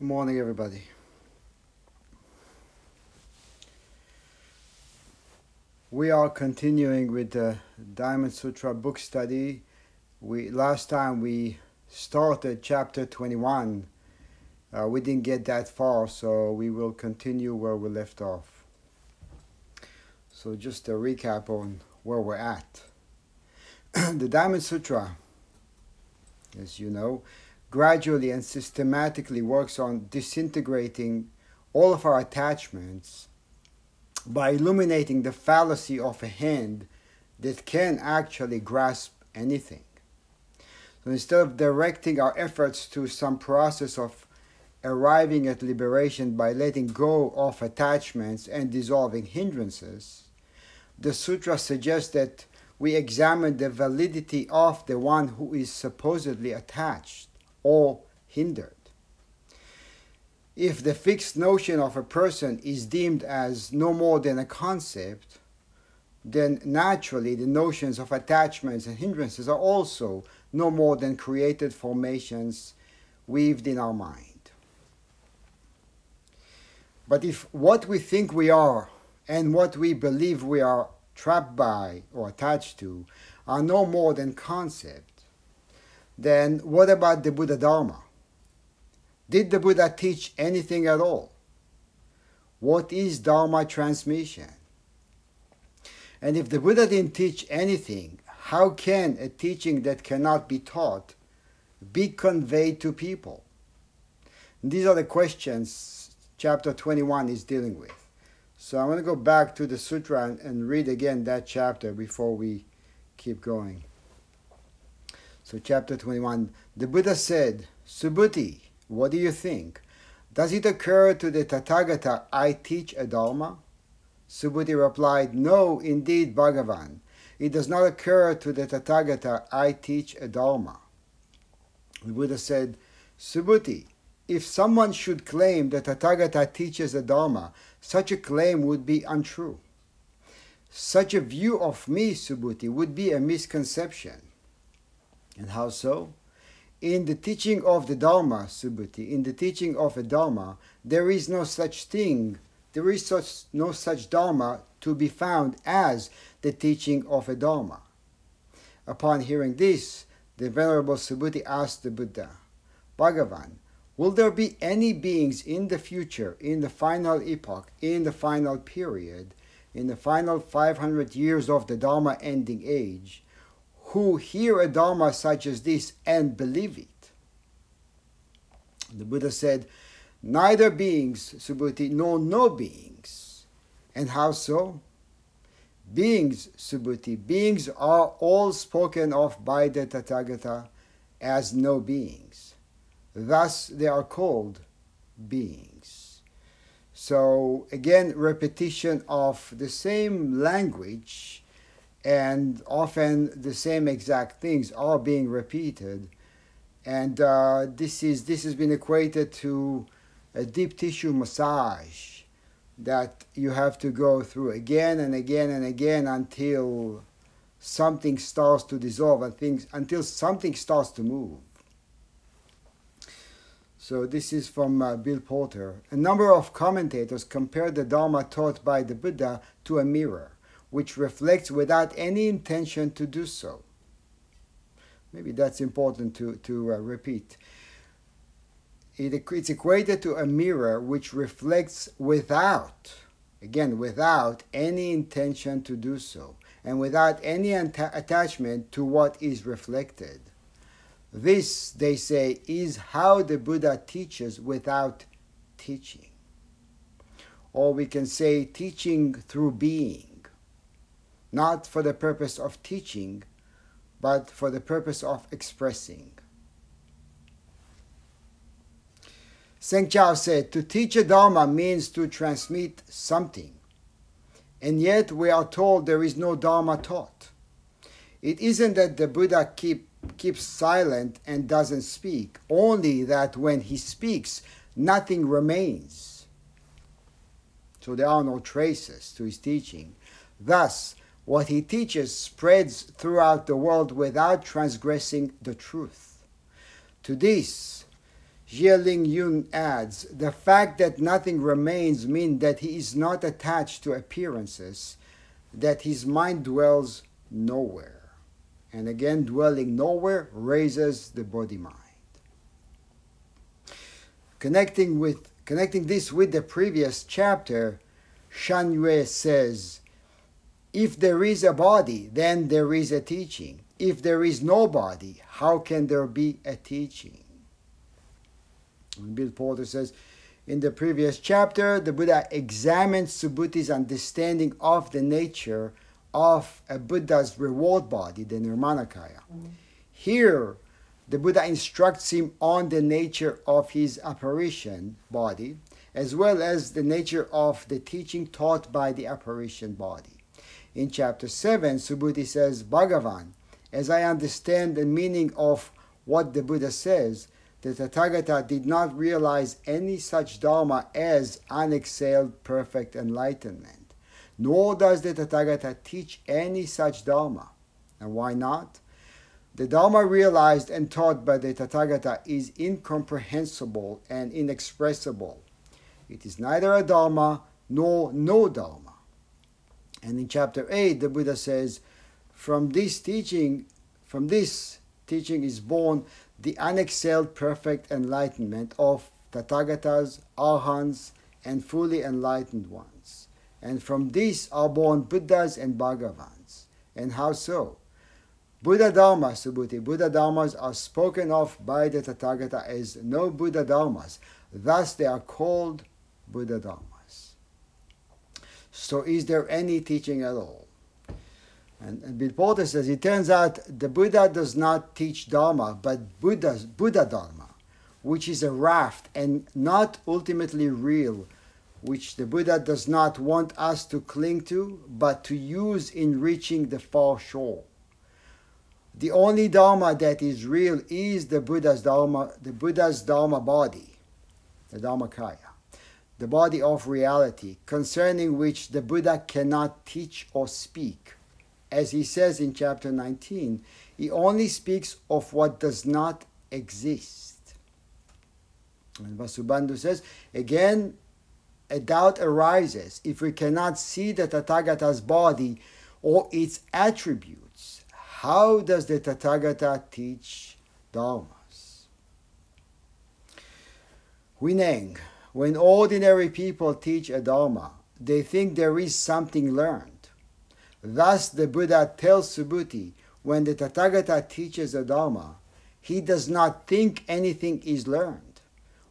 Good morning, everybody. We are continuing with the Diamond Sutra book study. We last time we started chapter 21. Uh, we didn't get that far, so we will continue where we left off. So just a recap on where we're at. the Diamond Sutra, as you know, gradually and systematically works on disintegrating all of our attachments by illuminating the fallacy of a hand that can actually grasp anything. So instead of directing our efforts to some process of arriving at liberation by letting go of attachments and dissolving hindrances, the sutra suggests that we examine the validity of the one who is supposedly attached or hindered. If the fixed notion of a person is deemed as no more than a concept, then naturally the notions of attachments and hindrances are also no more than created formations weaved in our mind. But if what we think we are and what we believe we are trapped by or attached to are no more than concept, then what about the Buddha Dharma? Did the Buddha teach anything at all? What is Dharma transmission? And if the Buddha didn't teach anything, how can a teaching that cannot be taught be conveyed to people? these are the questions chapter 21 is dealing with. So I'm going to go back to the sutra and, and read again that chapter before we keep going. So, chapter 21 the Buddha said, Subhuti, what do you think? Does it occur to the Tathagata I teach a Dharma? Subhuti replied, No, indeed, Bhagavan. It does not occur to the Tathagata I teach a Dharma. The Buddha said, Subhuti, if someone should claim that Tathagata teaches a Dharma, such a claim would be untrue. Such a view of me, Subhuti, would be a misconception. And how so? In the teaching of the Dharma, Subhuti, in the teaching of a Dharma, there is no such thing, there is such, no such Dharma to be found as the teaching of a Dharma. Upon hearing this, the Venerable Subhuti asked the Buddha, Bhagavan, will there be any beings in the future, in the final epoch, in the final period, in the final 500 years of the Dharma ending age, who hear a Dharma such as this and believe it. The Buddha said, Neither beings, Subhuti, nor no beings. And how so? Beings, Subhuti, beings are all spoken of by the Tathagata as no beings. Thus they are called beings. So again, repetition of the same language and often the same exact things are being repeated. And uh, this is this has been equated to a deep tissue massage that you have to go through again and again and again until something starts to dissolve and things until something starts to move. So this is from uh, Bill Porter. A number of commentators compare the Dharma taught by the Buddha to a mirror which reflects without any intention to do so. Maybe that's important to, to uh, repeat. It, it's equated to a mirror which reflects without, again, without any intention to do so, and without any attachment to what is reflected. This, they say, is how the Buddha teaches without teaching. Or we can say teaching through being not for the purpose of teaching, but for the purpose of expressing. Seng Chao said, To teach a Dharma means to transmit something, and yet we are told there is no Dharma taught. It isn't that the Buddha keep, keeps silent and doesn't speak, only that when he speaks, nothing remains. So there are no traces to his teaching. Thus, what he teaches spreads throughout the world without transgressing the truth. To this, Jieling Jung adds, the fact that nothing remains means that he is not attached to appearances, that his mind dwells nowhere. And again, dwelling nowhere raises the body mind. Connecting with connecting this with the previous chapter, Shan Yue says, if there is a body, then there is a teaching. If there is no body, how can there be a teaching? And Bill Porter says, in the previous chapter, the Buddha examines Subhuti's understanding of the nature of a Buddha's reward body, the Nirmanakaya. Mm-hmm. Here, the Buddha instructs him on the nature of his apparition body, as well as the nature of the teaching taught by the apparition body. In chapter 7, Subhuti says, Bhagavan, as I understand the meaning of what the Buddha says, the Tathagata did not realize any such Dharma as unexcelled perfect enlightenment, nor does the Tathagata teach any such Dharma. And why not? The Dharma realized and taught by the Tathagata is incomprehensible and inexpressible. It is neither a Dharma nor no Dharma. And in chapter 8, the Buddha says, from this teaching, from this teaching is born the unexcelled perfect enlightenment of Tathagatas, Arhans, and fully enlightened ones. And from this are born Buddhas and Bhagavans. And how so? Buddha Dharma, Subhuti, Buddha Dharmas are spoken of by the Tathagata as no Buddha Dharmas. Thus they are called Buddha Dharmas. So is there any teaching at all? And, and Bill says, it turns out the Buddha does not teach Dharma, but Buddha's, Buddha Dharma, which is a raft and not ultimately real, which the Buddha does not want us to cling to, but to use in reaching the far shore. The only Dharma that is real is the Buddha's Dharma, the Buddha's Dharma body, the Dharmakaya, the body of reality, concerning which the Buddha cannot teach or speak as he says in chapter 19, he only speaks of what does not exist. And Vasubandhu says, again, a doubt arises if we cannot see the Tathagata's body or its attributes. How does the Tathagata teach dharmas? Huineng, when ordinary people teach a dharma, they think there is something learned. Thus, the Buddha tells Subhuti when the Tathagata teaches a Dharma, he does not think anything is learned.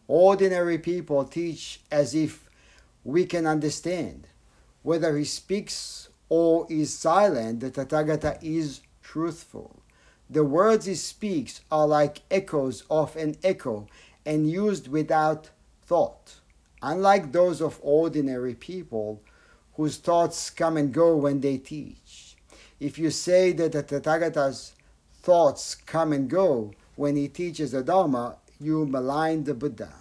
Ordinary people teach as if we can understand. Whether he speaks or is silent, the Tathagata is truthful. The words he speaks are like echoes of an echo and used without thought. Unlike those of ordinary people, whose thoughts come and go when they teach. If you say that the Tathagata's thoughts come and go when he teaches the Dharma, you malign the Buddha.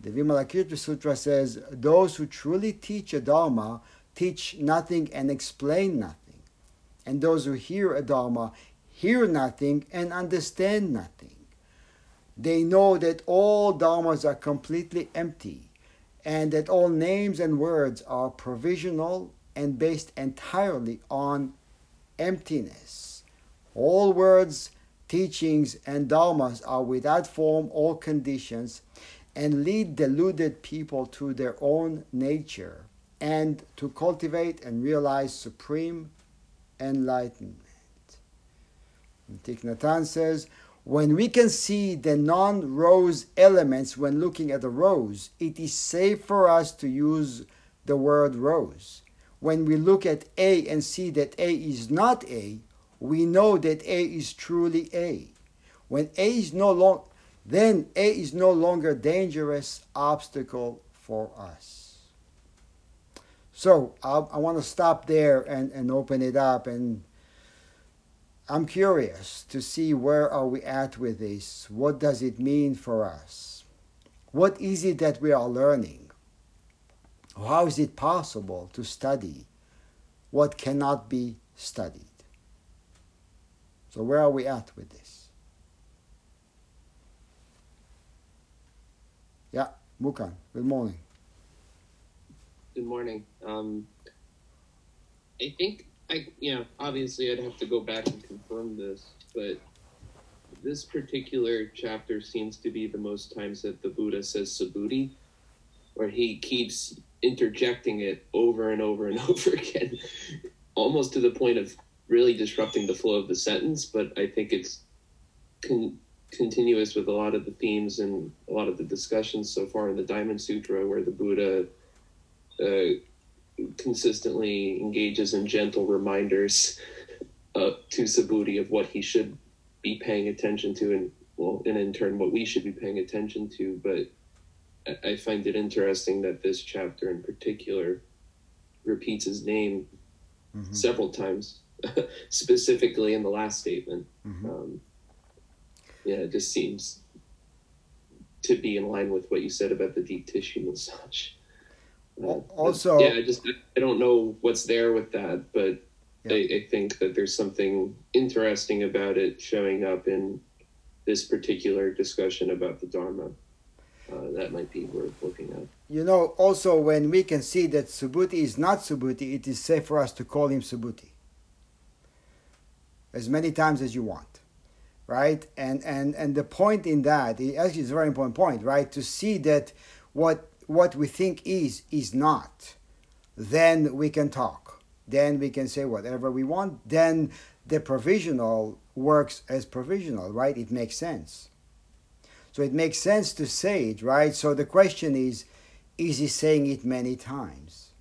The Vimalakirti Sutra says, Those who truly teach a Dharma teach nothing and explain nothing. And those who hear a Dharma hear nothing and understand nothing. They know that all Dharmas are completely empty and that all names and words are provisional and based entirely on emptiness. All words, teachings, and dharmas are without form or conditions and lead deluded people to their own nature and to cultivate and realize supreme enlightenment. Thich Nhat Hanh says, when we can see the non rose elements when looking at a rose, it is safe for us to use the word rose. When we look at A and see that A is not A, we know that A is truly A. When A is no longer then A is no longer dangerous obstacle for us. So I, I want to stop there and, and open it up and I'm curious to see where are we at with this. What does it mean for us? What is it that we are learning? How is it possible to study what cannot be studied? So where are we at with this? Yeah, Mukan. Good morning. Good morning. Um, I think I, you know, obviously I'd have to go back and confirm this, but this particular chapter seems to be the most times that the Buddha says Subhuti, where he keeps interjecting it over and over and over again, almost to the point of really disrupting the flow of the sentence. But I think it's con- continuous with a lot of the themes and a lot of the discussions so far in the Diamond Sutra, where the Buddha uh, consistently engages in gentle reminders uh, to Subhuti of what he should be paying attention to, and well, and in turn, what we should be paying attention to. But I, I find it interesting that this chapter in particular repeats his name mm-hmm. several times, specifically in the last statement. Mm-hmm. Um, yeah, it just seems to be in line with what you said about the deep tissue massage. Uh, also, yeah, I just I don't know what's there with that, but yeah. I, I, think that there's something interesting about it showing up in this particular discussion about the Dharma. Uh, that might be worth looking at. You know, also when we can see that Subhuti is not Subhuti, it is safe for us to call him Subhuti as many times as you want, right? And and and the point in that actually is a very important point, right? To see that what what we think is is not, then we can talk. Then we can say whatever we want. Then the provisional works as provisional, right? It makes sense. So it makes sense to say it, right? So the question is is he saying it many times?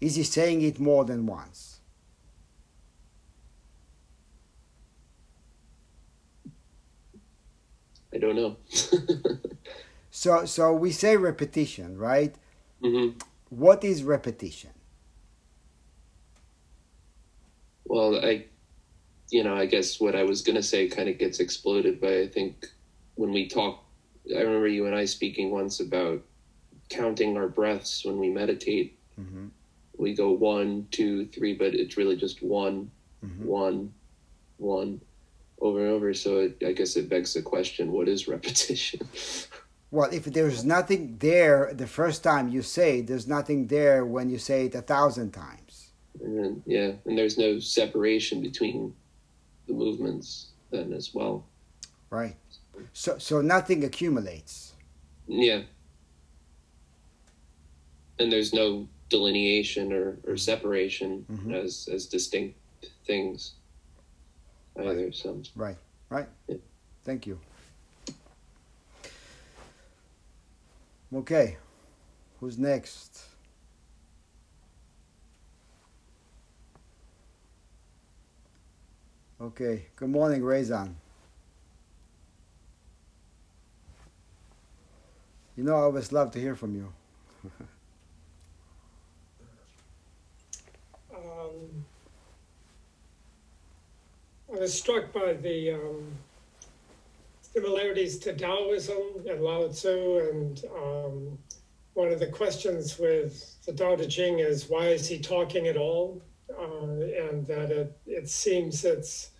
Is he saying it more than once? I don't know. So so we say repetition, right? Mm-hmm. What is repetition? Well, I, you know, I guess what I was gonna say kind of gets exploded by I think when we talk. I remember you and I speaking once about counting our breaths when we meditate. Mm-hmm. We go one, two, three, but it's really just one, mm-hmm. one, one, over and over. So it, I guess it begs the question: What is repetition? well, if there's nothing there the first time you say it, there's nothing there when you say it a thousand times. And yeah, and there's no separation between the movements then as well. Right. So so nothing accumulates. Yeah. And there's no delineation or, or separation mm-hmm. as as distinct things either. Right. So right, right. Yeah. Thank you. Okay, who's next? Okay, good morning, Razan. You know, I always love to hear from you. um, I was struck by the um, similarities to Taoism and Lao Tzu. And um, one of the questions with the Tao Te Ching is why is he talking at all? Uh, and that it, it seems it's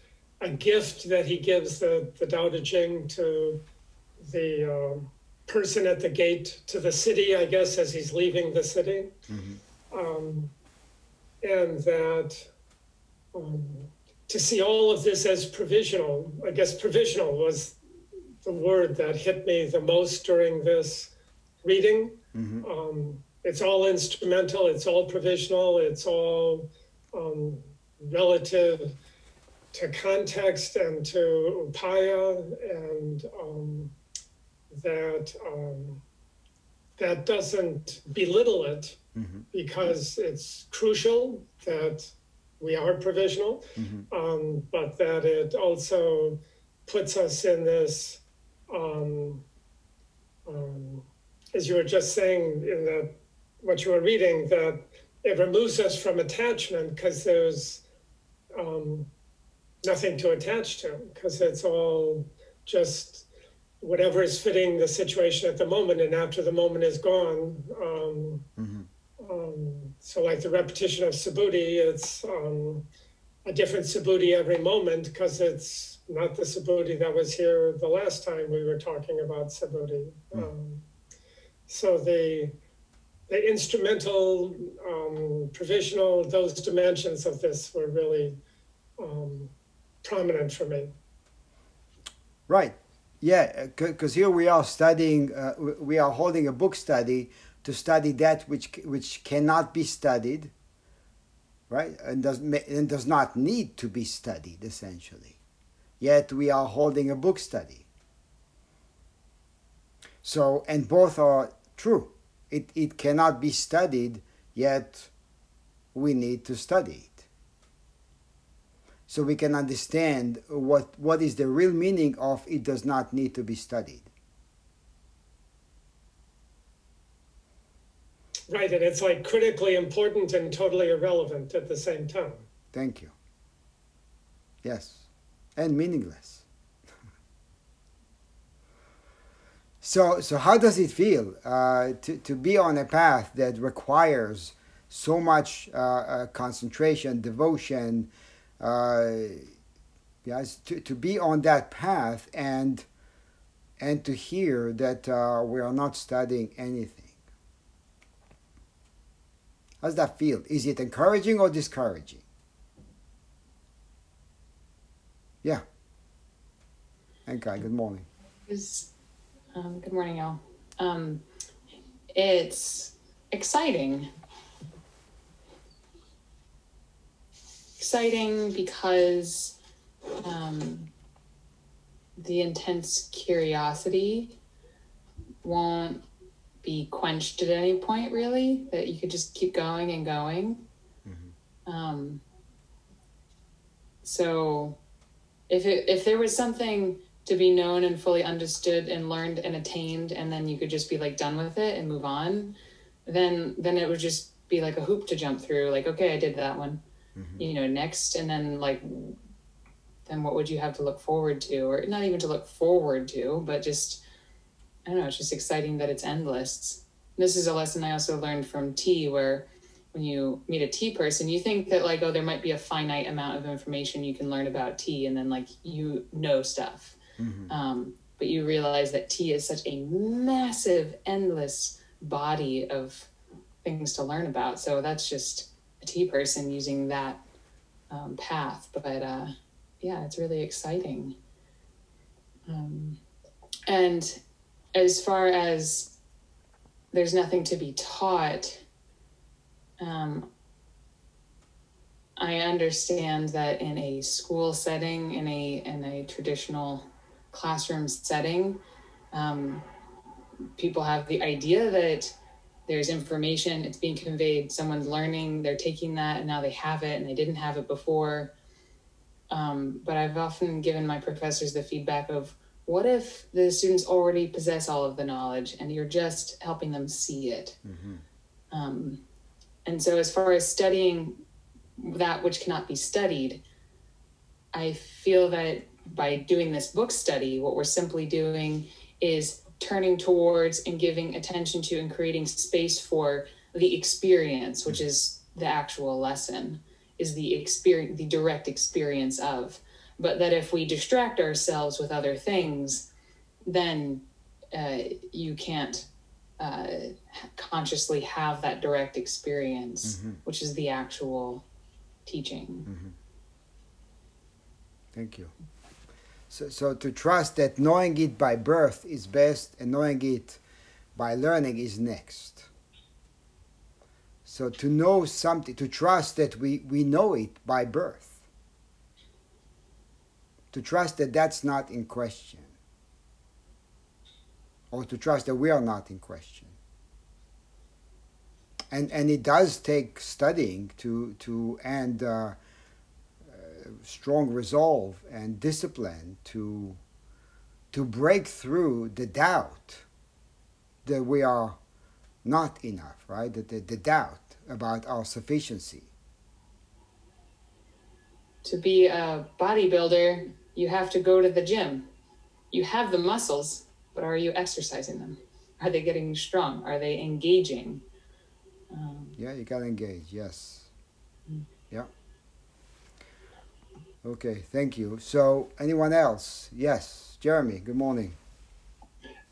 a gift that he gives the, the Tao Te Ching to the uh, person at the gate to the city, I guess, as he's leaving the city. Mm-hmm. Um, and that um, to see all of this as provisional, I guess provisional was the word that hit me the most during this reading. Mm-hmm. Um, it's all instrumental, it's all provisional, it's all um, relative to context and to upaya, and um, that um, that doesn't belittle it mm-hmm. because it's crucial that we are provisional, mm-hmm. um, but that it also puts us in this um, um, as you were just saying in the what you were reading, that it removes us from attachment because there's um, nothing to attach to because it's all just whatever is fitting the situation at the moment and after the moment is gone um, mm-hmm. um, so like the repetition of subhuti it's um, a different subhuti every moment because it's not the Subhuti that was here the last time we were talking about Subhuti. Mm. Um, so the the instrumental, um, provisional, those dimensions of this were really um, prominent for me. Right. Yeah, because here we are studying, uh, we are holding a book study to study that which which cannot be studied, right, and does and does not need to be studied essentially. Yet we are holding a book study. So, and both are true. It it cannot be studied, yet we need to study it so we can understand what, what is the real meaning of it does not need to be studied. Right, and it's like critically important and totally irrelevant at the same time. Thank you. Yes, and meaningless. so, so how does it feel uh, to, to be on a path that requires so much uh, uh, concentration, devotion, uh, yes, to, to be on that path and and to hear that uh, we are not studying anything. How's that feel? Is it encouraging or discouraging? Yeah. Okay, good morning. Um, good morning, y'all. Um, it's exciting exciting because um, the intense curiosity won't be quenched at any point, really, that you could just keep going and going. Mm-hmm. Um, so if it, if there was something to be known and fully understood and learned and attained and then you could just be like done with it and move on then then it would just be like a hoop to jump through like okay i did that one. Mm-hmm. you know next and then like then what would you have to look forward to? Or not even to look forward to but just i don't know it's just exciting that it's endless. This is a lesson i also learned from tea where when you meet a tea person you think that like oh there might be a finite amount of information you can learn about tea and then like you know stuff mm-hmm. um, but you realize that tea is such a massive endless body of things to learn about so that's just a tea person using that um, path. But uh, yeah, it's really exciting. Um, and as far as there's nothing to be taught, um, I understand that in a school setting, in a in a traditional classroom setting, um, people have the idea that there's information it's being conveyed someone's learning they're taking that and now they have it and they didn't have it before um, but i've often given my professors the feedback of what if the students already possess all of the knowledge and you're just helping them see it mm-hmm. um, and so as far as studying that which cannot be studied i feel that by doing this book study what we're simply doing is turning towards and giving attention to and creating space for the experience which is the actual lesson is the experience the direct experience of. But that if we distract ourselves with other things then uh, you can't uh, consciously have that direct experience mm-hmm. which is the actual teaching mm-hmm. thank you so, so to trust that knowing it by birth is best and knowing it by learning is next. So to know something, to trust that we, we know it by birth. To trust that that's not in question. Or to trust that we are not in question. And, and it does take studying to, to and uh, strong resolve and discipline to to break through the doubt that we are not enough, right? The, the, the doubt about our sufficiency. To be a bodybuilder, you have to go to the gym. You have the muscles, but are you exercising them? Are they getting strong? Are they engaging? Um, yeah, you got to engage, yes. Mm. Yeah. Okay, thank you. So, anyone else? Yes, Jeremy, good morning.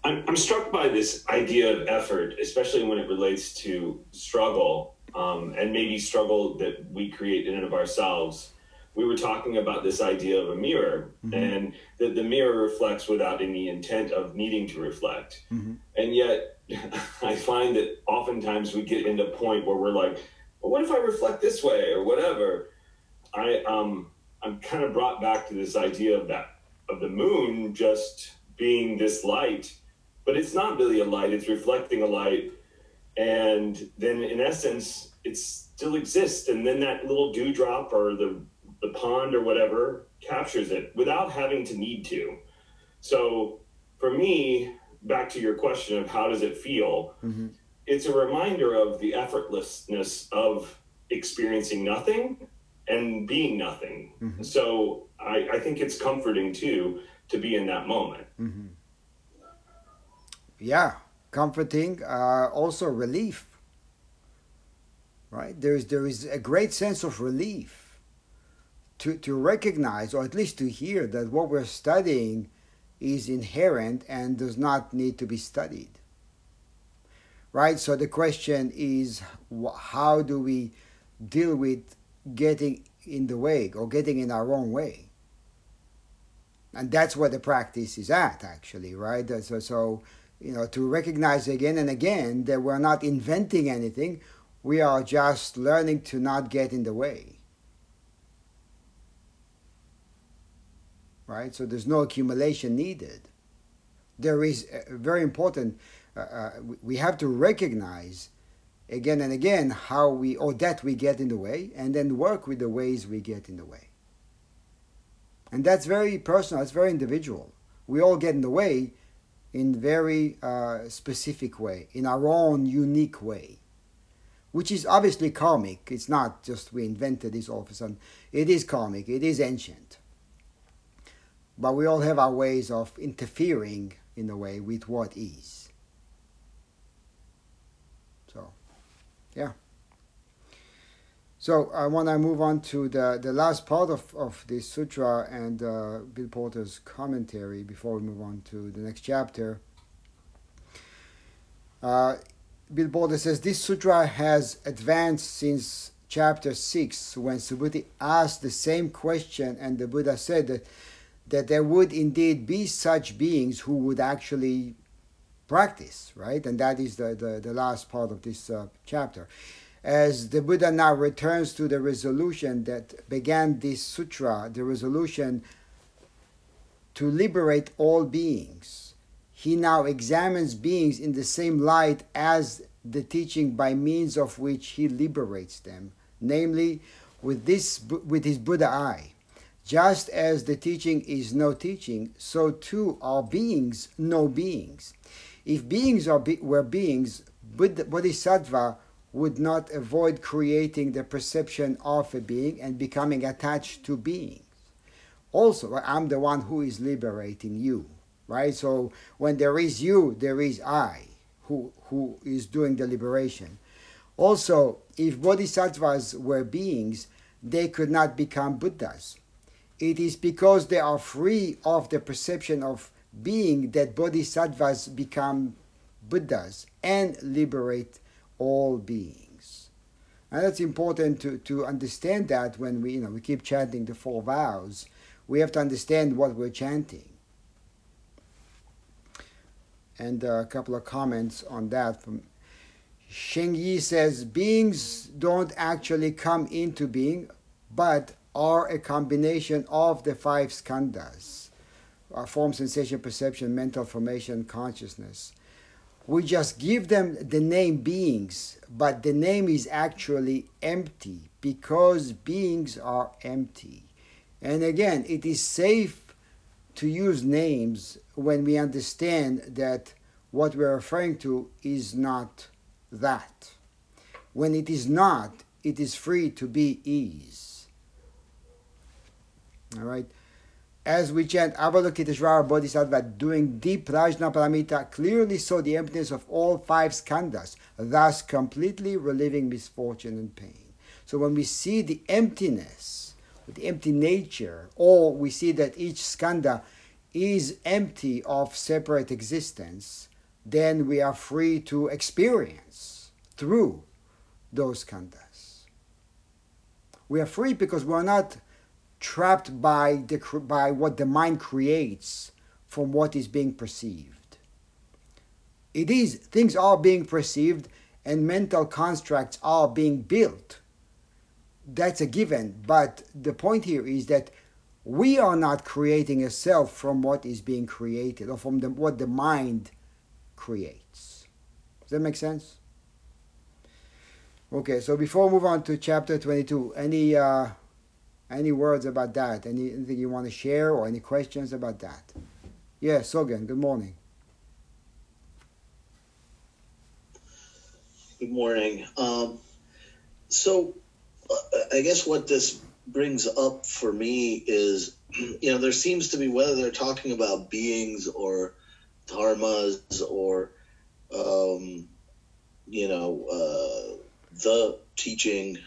I'm, I'm struck by this idea of effort, especially when it relates to struggle um, and maybe struggle that we create in and of ourselves. We were talking about this idea of a mirror mm-hmm. and that the mirror reflects without any intent of needing to reflect. Mm-hmm. And yet, I find that oftentimes we get into a point where we're like, well, what if I reflect this way or whatever? I um, I'm kind of brought back to this idea of that of the moon just being this light, but it's not really a light; it's reflecting a light, and then in essence, it still exists. And then that little dewdrop or the the pond or whatever captures it without having to need to. So for me, back to your question of how does it feel, mm-hmm. it's a reminder of the effortlessness of experiencing nothing and being nothing. Mm-hmm. So I, I, think it's comforting too to be in that moment. Mm-hmm. Yeah, comforting, uh, also relief. Right? There is there is a great sense of relief to, to recognize, or at least to hear, that what we're studying is inherent and does not need to be studied. Right? So the question is how do we deal with getting in the way or getting in our own way. And that's where the practice is at, actually, right? So, so, you know, to recognize again and again that we're not inventing anything, we are just learning to not get in the way. Right? So there's no accumulation needed. There is very important, uh, uh, we have to recognize again and again how we or that we get in the way and then work with the ways we get in the way. And that's very personal it's very individual. We all get in the way in very uh, specific way in our own unique way which is obviously karmic. It's not just we invented this all of a sudden. It is karmic. It is ancient but we all have our ways of interfering in a way with what is So, Yeah. So I want to move on to the, the last part of, of this sutra and uh, Bill Porter's commentary before we move on to the next chapter. Uh, Bill Porter says this sutra has advanced since chapter 6 when Subhuti asked the same question and the Buddha said that, that there would indeed be such beings who would actually practice, right? And that is the, the, the last part of this uh, chapter. As the Buddha now returns to the resolution that began this sutra, the resolution to liberate all beings, he now examines beings in the same light as the teaching by means of which he liberates them, namely with this with his Buddha eye. Just as the teaching is no teaching, so too are beings no beings. If beings are be, were beings, Bodhisattva would not avoid creating the perception of a being and becoming attached to beings. Also, I'm the one who is liberating you, right? So when there is you, there is I who, who is doing the liberation. Also, if bodhisattvas were beings, they could not become Buddhas. It is because they are free of the perception of being that bodhisattvas become Buddhas and liberate all beings. And that's important to, to understand that when we, you know, we keep chanting the four vows, we have to understand what we're chanting. And a couple of comments on that from Sheng Yi says, beings don't actually come into being, but are a combination of the five skandhas uh, form, sensation, perception, mental formation, consciousness. We just give them the name beings, but the name is actually empty because beings are empty. And again, it is safe to use names when we understand that what we're referring to is not that. When it is not, it is free to be is. All right as we chant Avalokiteshvara Bodhisattva doing deep Prajnaparamita, clearly saw the emptiness of all five skandhas, thus completely relieving misfortune and pain. So when we see the emptiness the empty nature, or we see that each skandha is empty of separate existence, then we are free to experience through those skandhas. We are free because we're not trapped by, the, by what the mind creates from what is being perceived. It is, things are being perceived and mental constructs are being built. That's a given. But the point here is that we are not creating a self from what is being created or from the, what the mind creates. Does that make sense? Okay, so before we move on to chapter 22, any uh, any words about that? Any, anything you want to share or any questions about that? Yes, yeah, Sogan, good morning. Good morning. Um, so, I guess what this brings up for me is, you know, there seems to be whether they're talking about beings or dharmas or, um, you know, uh, the teaching.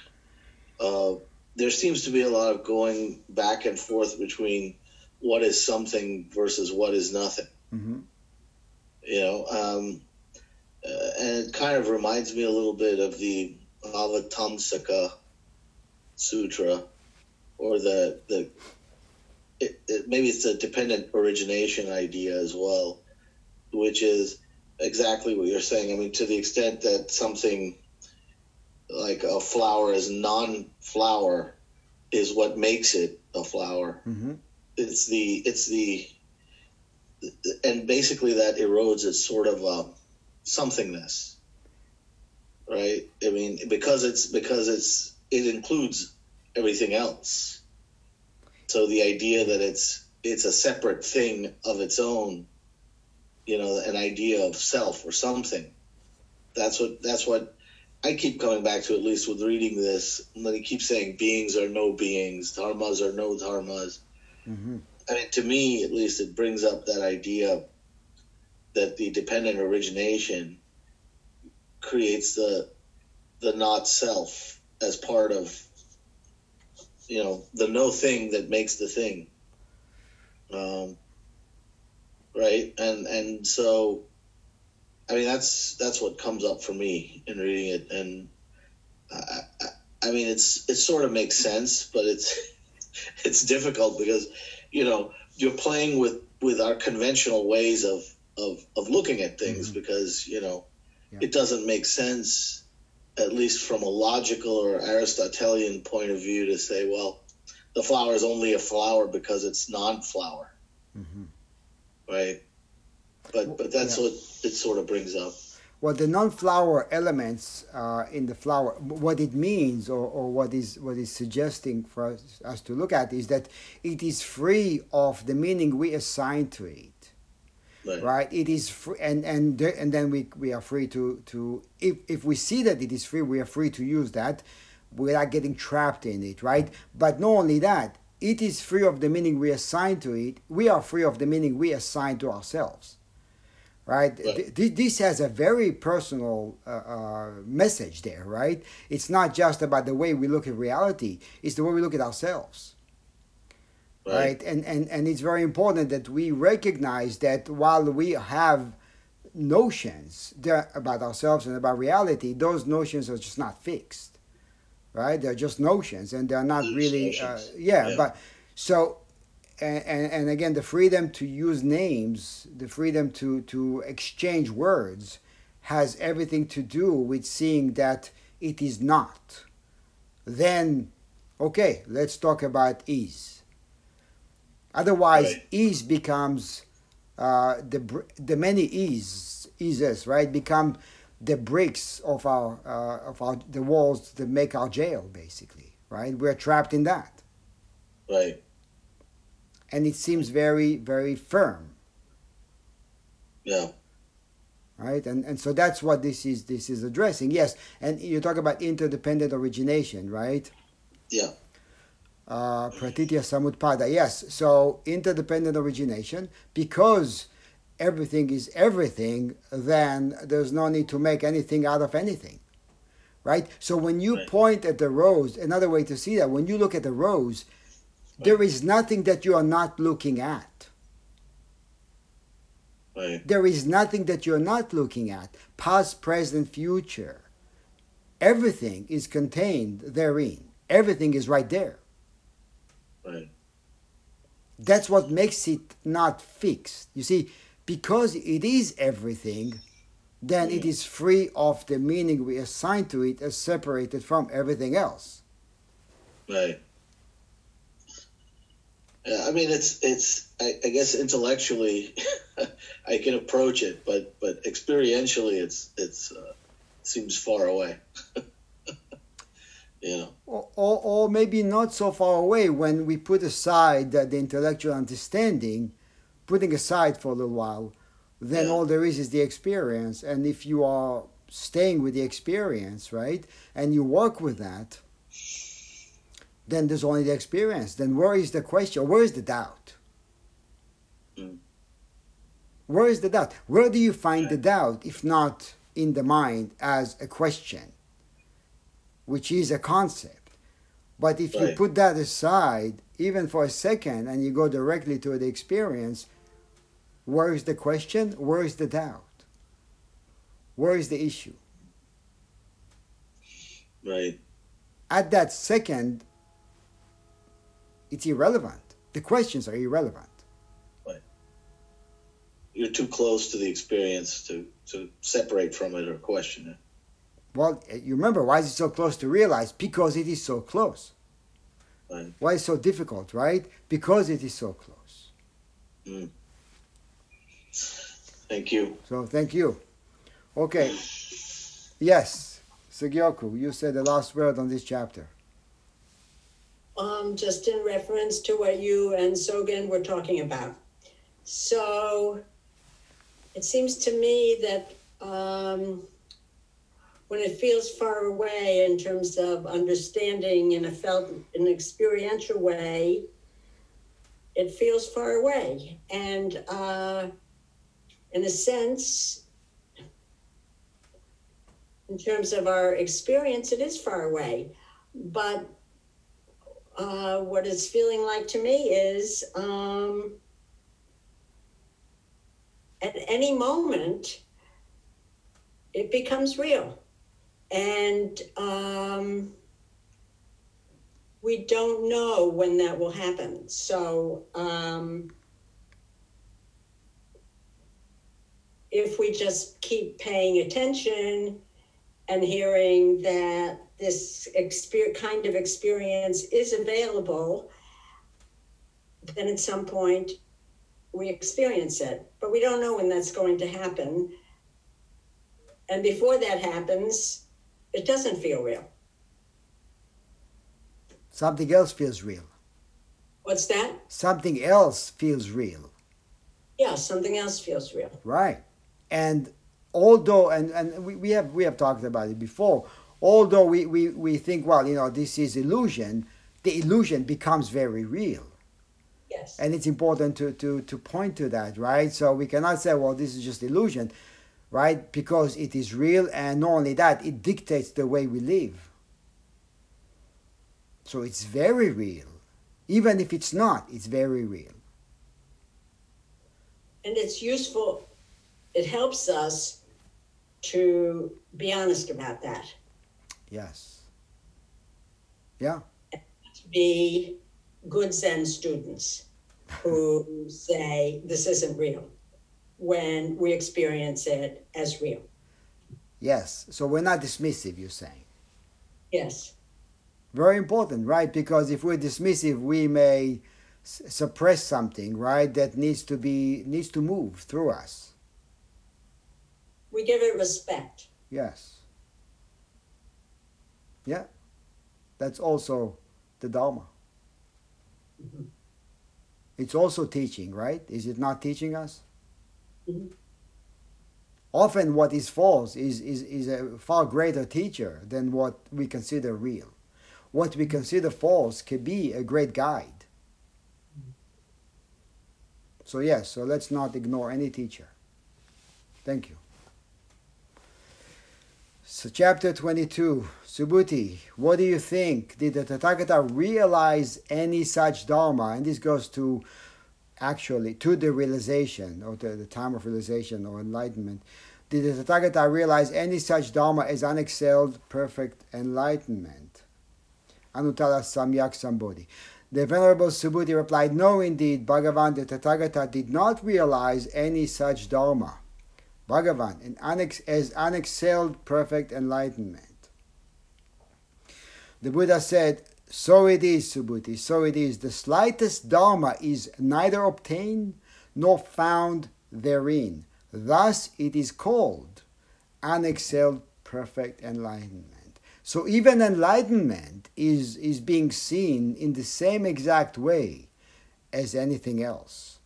Uh, there seems to be a lot of going back and forth between what is something versus what is nothing. Mm-hmm. You know, um, uh, and it kind of reminds me a little bit of the Avatamsaka Sutra, or the the it, it, maybe it's a dependent origination idea as well, which is exactly what you're saying. I mean, to the extent that something like a flower is non-flower is what makes it a flower. Mm-hmm. It's the it's the and basically that erodes its sort of uh, somethingness, right? I mean, because it's because it's it includes everything else. So the idea that it's it's a separate thing of its own, you know, an idea of self or something. That's what that's what I keep coming back to at least with reading this. And then he keeps saying beings are no beings, dharmas are no dharmas. Mm-hmm. I mean, to me, at least, it brings up that idea that the dependent origination creates the the not self as part of you know the no thing that makes the thing um, right and and so i mean that's that's what comes up for me in reading it and I, I, I mean it's it sort of makes sense but it's it's difficult because you know you're playing with with our conventional ways of of of looking at things mm-hmm. because you know yeah. it doesn't make sense at least from a logical or aristotelian point of view to say well the flower is only a flower because it's non-flower mm-hmm. right but but that's yeah. what it sort of brings up well the non-flower elements uh, in the flower what it means or, or what is what is suggesting for us, us to look at is that it is free of the meaning we assign to it Right. right. it is free and and and then we we are free to to if if we see that it is free we are free to use that without getting trapped in it right but not only that it is free of the meaning we assign to it we are free of the meaning we assign to ourselves right. Th- this has a very personal uh, uh, message there right? It's not just about the way we look at reality it's the way we look at ourselves. Right. right, And, and and it's very important that we recognize that while we have notions about ourselves and about reality those notions are just not fixed. Right? They're just notions and they're not really uh, yeah, yeah, but so and, and, and again the freedom to use names the freedom to to exchange words has everything to do with seeing that it is not. Then okay let's talk about is Otherwise, right. ease becomes uh, the the many ease eases right become the bricks of our uh, of our the walls that make our jail basically right? We're trapped in that. Right and it seems very very firm yeah right and and so that's what this is this is addressing yes and you talk about interdependent origination right yeah uh, pratitya samutpada. Yes, so interdependent origination, because everything is everything, then there's no need to make anything out of anything. Right? So when you right. point at the rose, another way to see that, when you look at the rose, There is nothing that you are not looking at. Right. There is nothing that you're not looking at. Past, present, future. Everything is contained therein. Everything is right there. Right. That's what makes it not fixed. You see, because it is everything, then it is free of the meaning we assign to it as separated from everything else. Right. Yeah, I mean, it's it's. I, I guess intellectually, I can approach it, but but experientially, it's it's uh, seems far away. you know. Or, or, or maybe not so far away when we put aside the, the intellectual understanding, putting aside for a little while, then Yeah. all there is is the experience. And if you are staying with the experience, right, and you work with that, then there's only the experience. Then where is the question? Where is the doubt? Mm. Where is the doubt? Where do you find the doubt if not in the mind as a question, which is a concept? But if you put that aside, even for a second, and you go directly to the experience, where is the question? Where is the doubt? Where is the issue? Right. At that second, it's irrelevant. The questions are irrelevant. You're too close to the experience to to separate from it or question it. Well, eh, you remember why is it so close to realize? Because it is so close. Right. Why is so difficult, right? Because it is so close. Hmm. Thank you. So thank you. Okay. Yes, Sugioku, you said the last word on this chapter. Um, just in reference to what you and Sogen were talking about. So it seems to me that um, when it feels far away in terms of understanding in a felt, in an experiential way, it feels far away. And uh, in a sense, in terms of our experience, it is far away. But uh, what it's feeling like to me is um, at any moment it becomes real. And um, we don't know when that will happen. So um, if we just keep paying attention and hearing that this exper- kind of experience is available, then at some point we experience it. But we don't know when that's going to happen. And before that happens, it doesn't feel real. Something else feels real. What's that? Something else feels real. Yeah, something else feels real. Right. And although and, and we, we have we have talked about it before, although we, we, we think, well, you know, this is illusion, the illusion becomes very real. Yes. And it's important to, to, to point to that, right? So we cannot say, well, this is just illusion, right? Because it is real, and not only that, it dictates the way we live. So it's very real. Even if it's not, it's very real. and it's useful, it helps us to be honest about that. Yes. Yeah. to be good Zen students who say this isn't real when we experience it as real. Yes. So we're not dismissive, you're saying. Yes, Very important, right? Because if we're dismissive, we may suppress something, right? That needs to be needs to move through us. We give it respect. Yes. Yeah. That's also the Dharma. It's also teaching, right? Is it not teaching us? Mhm. Often, what is false is, is, is a far greater teacher than what we consider real. What we consider false can be a great guide. So, yes, so let's not ignore any teacher. Thank you. So, chapter 22, Subhuti, what do you think? Did the Tathagata realize any such Dharma? And this goes to actually to the realization or to the time of realization or enlightenment. Did the Tathagata realize any such Dharma as unexcelled perfect enlightenment? Anuttara Samyak Sambodhi. The Venerable Subhuti replied, No, indeed, Bhagavan the Tathagata did not realize any such Dharma. Bhagavan, in unex- as unexcelled perfect enlightenment. The Buddha said, So it is, Subhuti, so it is. The slightest Dharma is neither obtained nor found therein. Thus it is called unexcelled perfect enlightenment. So even enlightenment is, is being seen in the same exact way as anything else.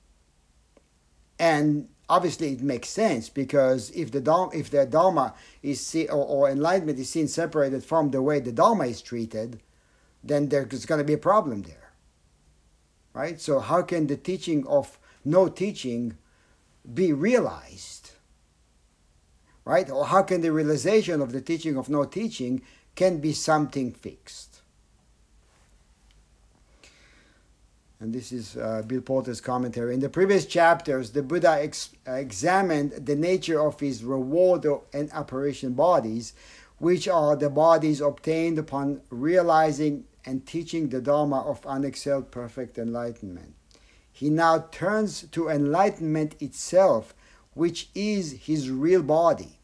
And obviously it makes sense because if the dharma, if the dharma is see, or, or enlightenment is seen separated from the way the dharma is treated, then there's going to be a problem there, right? So how can the teaching of no teaching be realized, right? Or how can the realization of the teaching of no teaching can be something fixed. And this is uh, Bill Porter's commentary. In the previous chapters, the Buddha ex- examined the nature of his reward and apparition bodies, which are the bodies obtained upon realizing and teaching the Dharma of unexcelled perfect enlightenment. He now turns to enlightenment itself, which is his real body.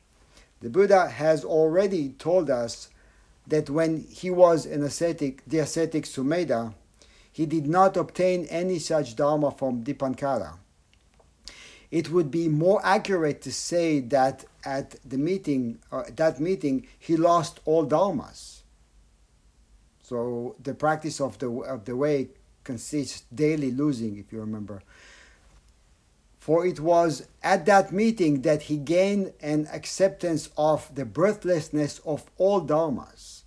The Buddha has already told us that when he was an ascetic, the ascetic Sumedha, he did not obtain any such dharma from Dipankara. It would be more accurate to say that at the meeting, uh, that meeting, he lost all dharmas. So the practice of the of the way consists daily losing, if you remember. For it was at that meeting that he gained an acceptance of the birthlessness of all dharmas.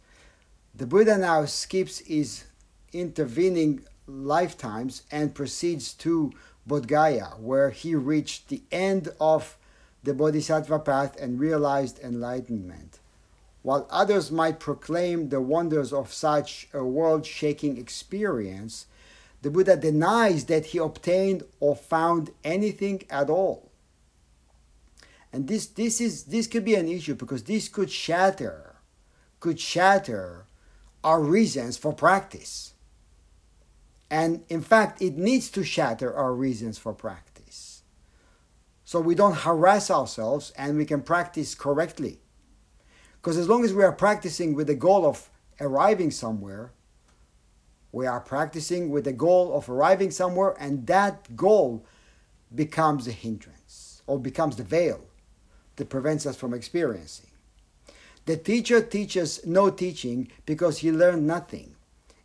The Buddha now skips his intervening lifetimes and proceeds to Bodh Gaya, where he reached the end of the Bodhisattva path and realized enlightenment. While others might proclaim the wonders of such a world shaking experience, the Buddha denies that he obtained or found anything at all. And this, this, is, this could be an issue because this could shatter, could shatter our reasons for practice. And in fact, it needs to shatter our reasons for practice. So we don't harass ourselves and we can practice correctly. Because as long as we are practicing with the goal of arriving somewhere, we are practicing with the goal of arriving somewhere, and that goal becomes a hindrance or becomes the veil that prevents us from experiencing. The teacher teaches no teaching because he learned nothing.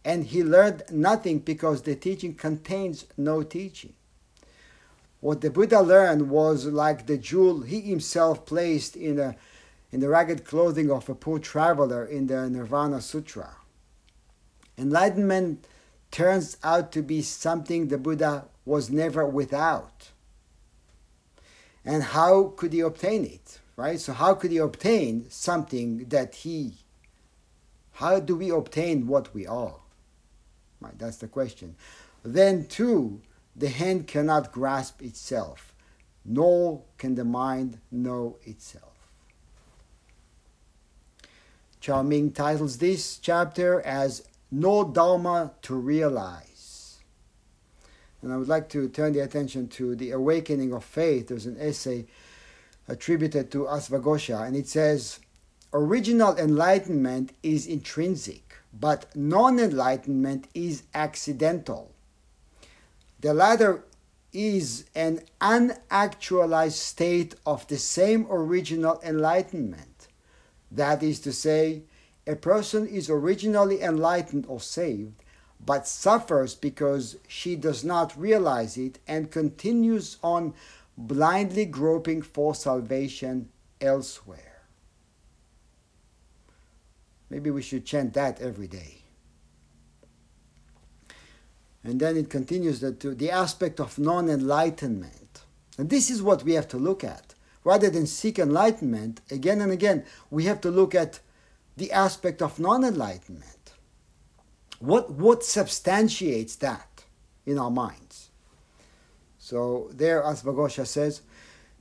And he learned nothing because the teaching contains no teaching. What the Buddha learned was like the jewel he himself placed in, a, in the ragged clothing of a poor traveler in the Nirvana Sutra. Enlightenment turns out to be something the Buddha was never without. And how could he obtain it? right? So how could he obtain something that he? How do we obtain what we are? Right, that's the question. Then too, the hand cannot grasp itself, nor can the mind know itself. Chao Ming titles this chapter as No Dharma to Realize. And I would like to turn the attention to the awakening of faith. There's an essay attributed to Asvagosha, and it says, Original enlightenment is intrinsic, but non enlightenment is accidental. The latter is an unactualized state of the same original enlightenment. That is to say, a person is originally enlightened or saved, but suffers because she does not realize it and continues on blindly groping for salvation elsewhere. Maybe we should chant that every day. And then it continues that to the aspect of non enlightenment. And this is what we have to look at. rather than seek enlightenment, again and again, we have to look at the aspect of non enlightenment. What, what substantiates that in our minds? So, there, Asvagosha says,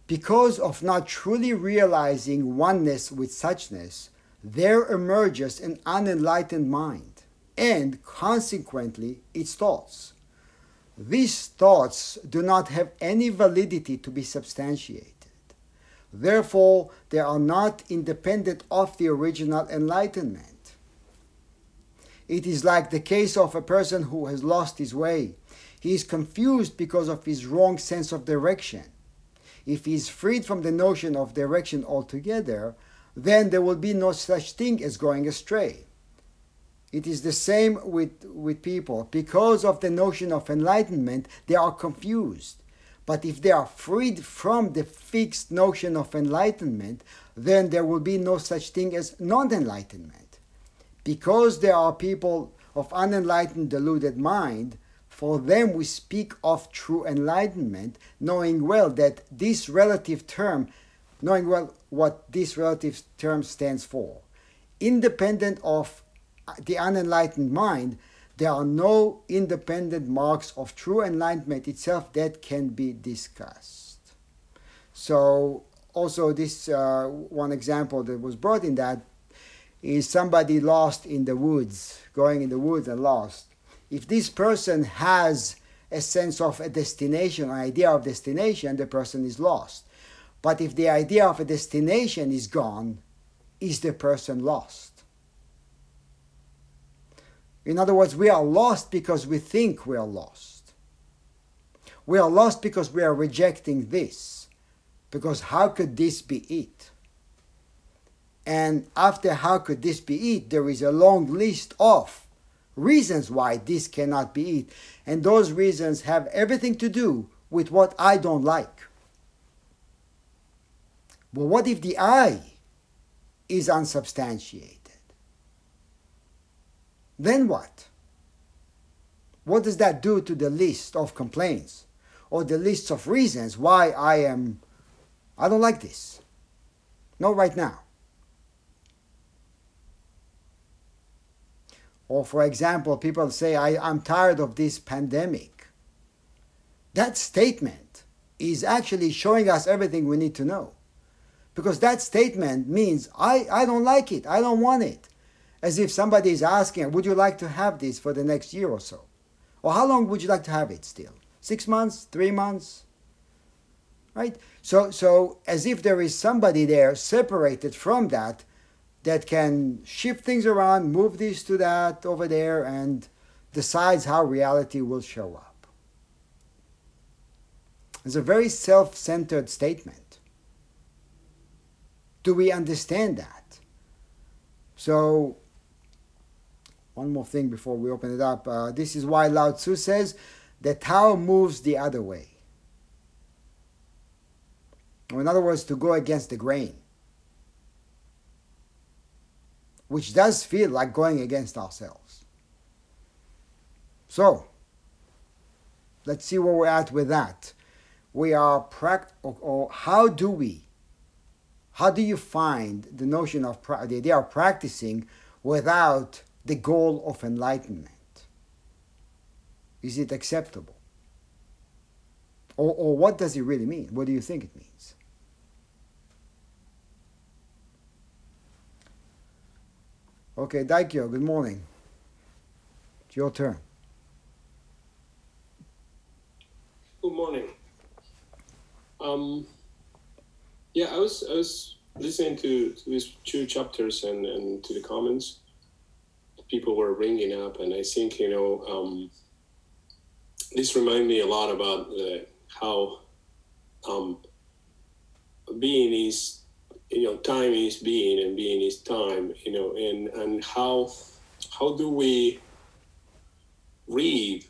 because of not truly realizing oneness with suchness, there emerges an unenlightened mind and consequently its thoughts. These thoughts do not have any validity to be substantiated. Therefore, they are not independent of the original enlightenment. It is like the case of a person who has lost his way. He is confused because of his wrong sense of direction. If he is freed from the notion of direction altogether, then there will be no such thing as going astray. It is the same with, with people. Because of the notion of enlightenment, they are confused. But if they are freed from the fixed notion of enlightenment, then there will be no such thing as non enlightenment. Because there are people of unenlightened, deluded mind, for them we speak of true enlightenment, knowing well that this relative term, knowing well what this relative term stands for. Independent of the unenlightened mind, there are no independent marks of true enlightenment itself that can be discussed. So, also, this uh, one example that was brought in that is somebody lost in the woods, going in the woods and lost. If this person has a sense of a destination, an idea of destination, the person is lost. But if the idea of a destination is gone, is the person lost? In other words, we are lost because we think we are lost. We are lost because we are rejecting this. Because how could this be it? And after how could this be it, there is a long list of reasons why this cannot be it. And those reasons have everything to do with what I don't like. But what if the I is unsubstantiated? Then what? What does that do to the list of complaints or the list of reasons why I am, I don't like this? Not right now. Or, for example, people say, I, I'm tired of this pandemic. That statement is actually showing us everything we need to know. Because that statement means, I, I don't like it, I don't want it as if somebody is asking, would you like to have this for the next year or so? Or how long would you like to have it still? Six months? Three months? Right? So, so as if there is somebody there separated from that that can shift things around, move this to that over there, and decides how reality will show up. It's a very self centered statement. Do we understand that? So, one more thing before we open it up. Uh, this is why Lao Tzu says the Tao moves the other way. Or in other words, to go against the grain. Which does feel like going against ourselves. So, let's see where we're at with that. We are, pract- or, or how do we, how do you find the notion of, the idea of practicing without the goal of enlightenment? Is it acceptable? Or, or what does it really mean? What do you think it means? Okay, Daikyo, good morning. It's your turn. Good morning. Um, yeah, I was I was listening to, to these two chapters and, and to the comments. People were ringing up, and I think you know um, this reminded me a lot about the, how um, being is you know time is being and being is time you know and and how how do we read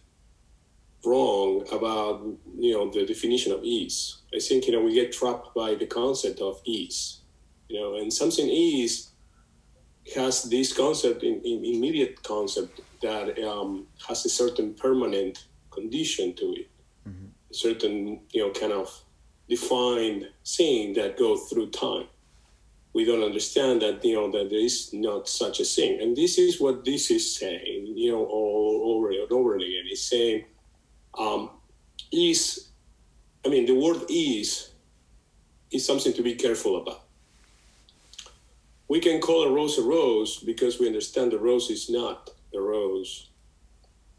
wrong about you know the definition of ease i think you know we get trapped by the concept of ease you know and something is has this concept, in, in immediate concept, that um, has a certain permanent condition to it, mm-hmm. certain you know kind of defined thing that go through time. We don't understand that you know that there is not such a thing, and this is what this is saying. You know, all over and over again, it's saying um, is. I mean, the word is is something to be careful about. We can call a rose a rose because we understand the rose is not a rose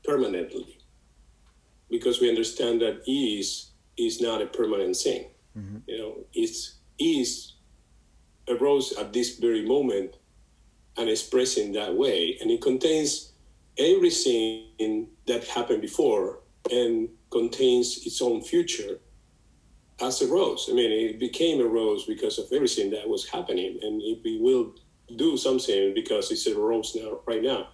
permanently, because we understand that is is not a permanent thing. Mm-hmm. You know, it's is a rose at this very moment and expressing that way, and it contains everything that happened before and contains its own future as a rose. I mean, it became a rose because of everything that was happening, and it, will do something because it's a rose now, right now.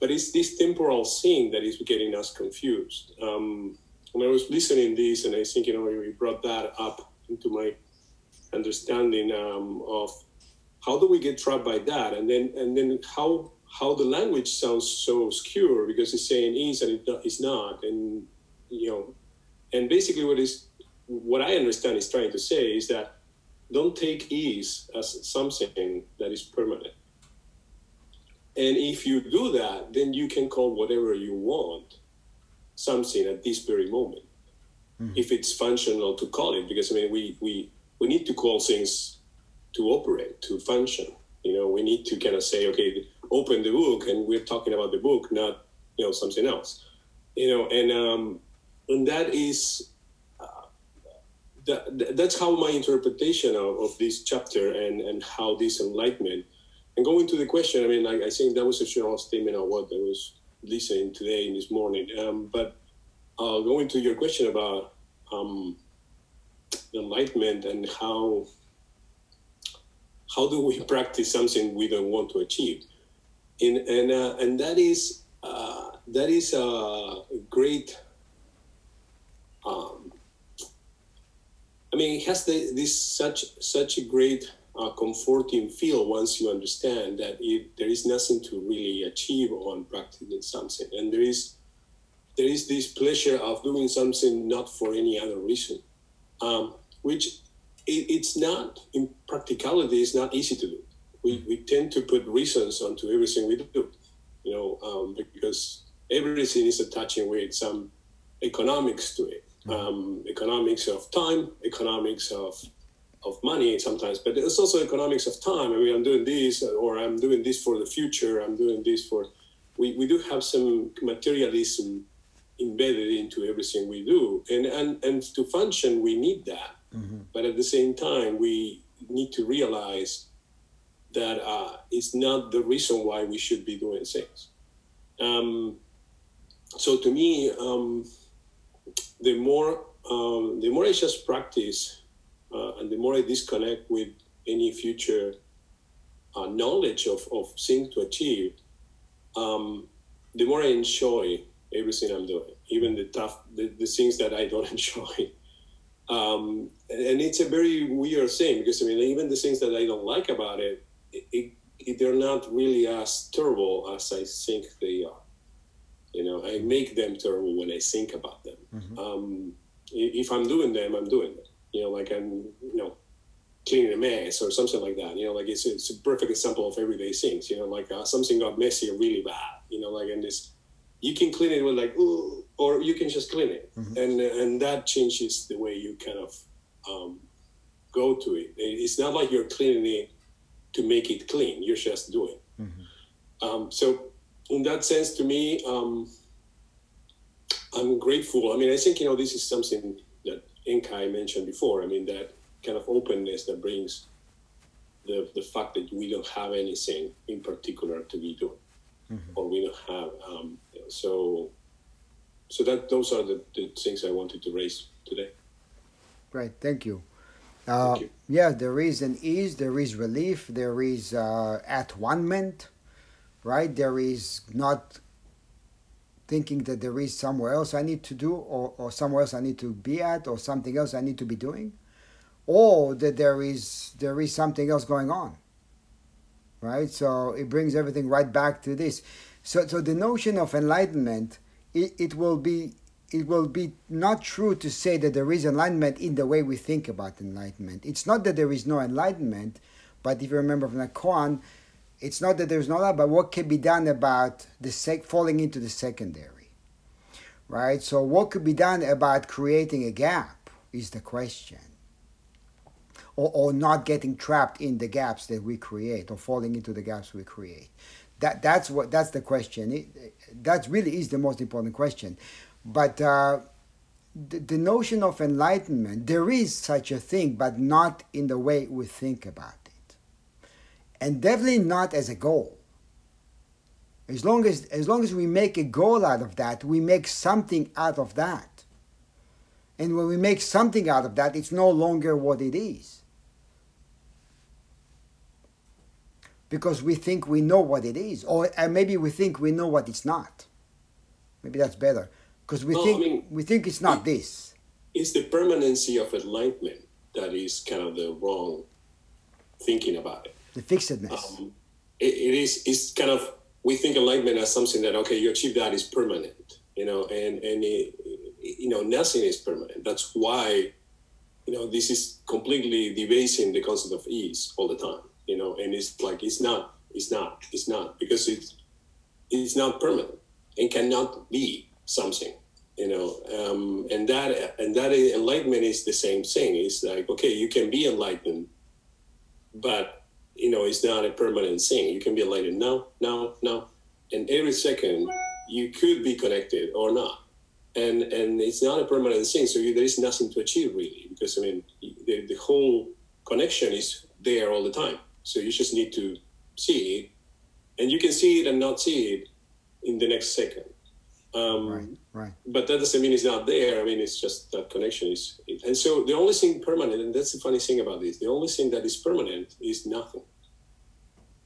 But it's this temporal thing that is getting us confused. Um, when I was listening to this, and I think you know you brought that up into my understanding um, of how do we get trapped by that, and then and then how how the language sounds so obscure because it's saying is and it is not, and you know, and basically what is what I understand is trying to say is that don't take ease as something that is permanent. And if you do that, then you can call whatever you want something at this very moment. Mm-hmm. If it's functional to call it, because I mean, we, we, we need to call things to operate, to function. You know, we need to kind of say, okay, open the book, and we're talking about the book, not you know something else. You know, and um, and that is uh, that, that's how my interpretation of, of this chapter and and how this enlightenment. And going to the question, I mean, I, I think that was a general statement of what I was listening today in this morning. Um, but uh, going to your question about um, enlightenment and how how do we practice something we don't want to achieve, in, and uh, and that is uh, that is a great. Um, I mean, it has the, this such such a great uh, comforting feel once you understand that it, there is nothing to really achieve on practicing something, and there is there is this pleasure of doing something not for any other reason, um, which it, it's not in practicality. It's not easy to do. We we tend to put reasons onto everything we do, you know, um, because everything is attaching with some economics to it. Mm-hmm. Um, economics of time, economics of of money sometimes, but it's also economics of time. I mean, I'm doing this, or I'm doing this for the future. I'm doing this for. We, we do have some materialism embedded into everything we do, and and and to function, we need that. Mm-hmm. But at the same time, we need to realize that uh, it's not the reason why we should be doing things. Um, so to me, um, the more um, the more I just practice uh, and the more I disconnect with any future uh, knowledge of, of things to achieve, um, the more I enjoy everything I'm doing, even the tough, the, the things that I don't enjoy. Um, and it's a very weird thing because I mean, even the things that I don't like about it, it, it, they're not really as terrible as I think they are. You know, I make them terrible when I think about them. Mm-hmm. Um, if I'm doing them, I'm doing them you know, like I'm, you know, cleaning a mess or something like that. You know, like it's, it's a perfect example of everyday things. You know, like uh, something got messy or really bad. You know, like and this, you can clean it with like, Ooh, or you can just clean it, mm-hmm. and and that changes the way you kind of um, go to it. It's not like you're cleaning it to make it clean. You're just doing. Mm-hmm. Um, so in that sense, to me, um, I'm grateful. I mean, I think you know this is something that I mentioned before. I mean, that kind of openness that brings the, the fact that we don't have anything in particular to be doing, mm-hmm. or we don't have. Um, so, so that those are the, the things I wanted to raise today. Right. Thank you. Uh, Thank you. Yeah, there is an ease, there is relief, there is uh, at one ment, right? There is not thinking that there is somewhere else I need to do or, or somewhere else I need to be at or something else I need to be doing or that there is there is something else going on right so it brings everything right back to this so so the notion of enlightenment it, it will be it will be not true to say that there is enlightenment in the way we think about enlightenment. It's not that there is no enlightenment, but if you remember from the Koan, it's not that there's no love, but what can be done about the sec- falling into the secondary, right? So what could be done about creating a gap is the question, or, or not getting trapped in the gaps that we create, or falling into the gaps we create. That that's what that's the question. It, that really is the most important question. But uh, the, the notion of enlightenment, there is such a thing, but not in the way we think about and definitely not as a goal. As long as as long as we make a goal out of that, we make something out of that. And when we make something out of that, it's no longer what it is. Because we think we know what it is, or and maybe we think we know what it's not. Maybe that's better because we Well, I think mean, we think it's not this. It's the permanency of enlightenment that is kind of the wrong thinking about it. The fixedness. Um, it, it is it's kind of we think enlightenment as something that okay you achieve that is permanent you know and and it, you know nothing is permanent that's why you know this is completely debasing the concept of ease all the time you know and it's like it's not it's not it's not because it's it's not permanent and cannot be something you know um, and that and that enlightenment is the same thing it's like okay you can be enlightened but you know it's not a permanent thing. You can be enlightened now now now and every second you could be connected or not. And and it's not a permanent thing. So you, there is nothing to achieve really because i mean the, the whole connection is there all the time. So you just need to see it. And you can see it and not see it in the next second um, right, right. but that doesn't mean it's not there. I mean, it's just that connection is. And so the only thing permanent, and that's the funny thing about this, the only thing that is permanent is nothing.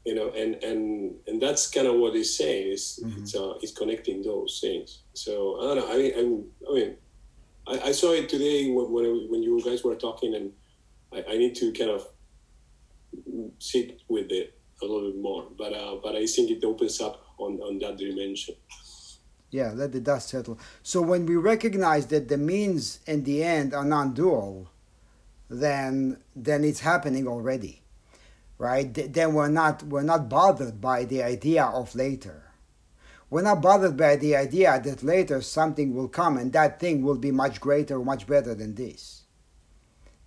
You know, and and and that's kind of what he's saying is Mhm. it's uh, it's connecting those things. So I don't know. I mean, I'm, I mean, I, I saw it today when when, I- when you guys were talking, and I, I need to kind of sit with it a little bit more. But uh, but I think it opens up on on that dimension. Yeah, let the dust settle. So when we recognize that the means and the end are non-dual, then then it's happening already, right? Th- Then we're not we're not bothered by the idea of later. We're not bothered by the idea that later something will come and that thing will be much greater, much better than this.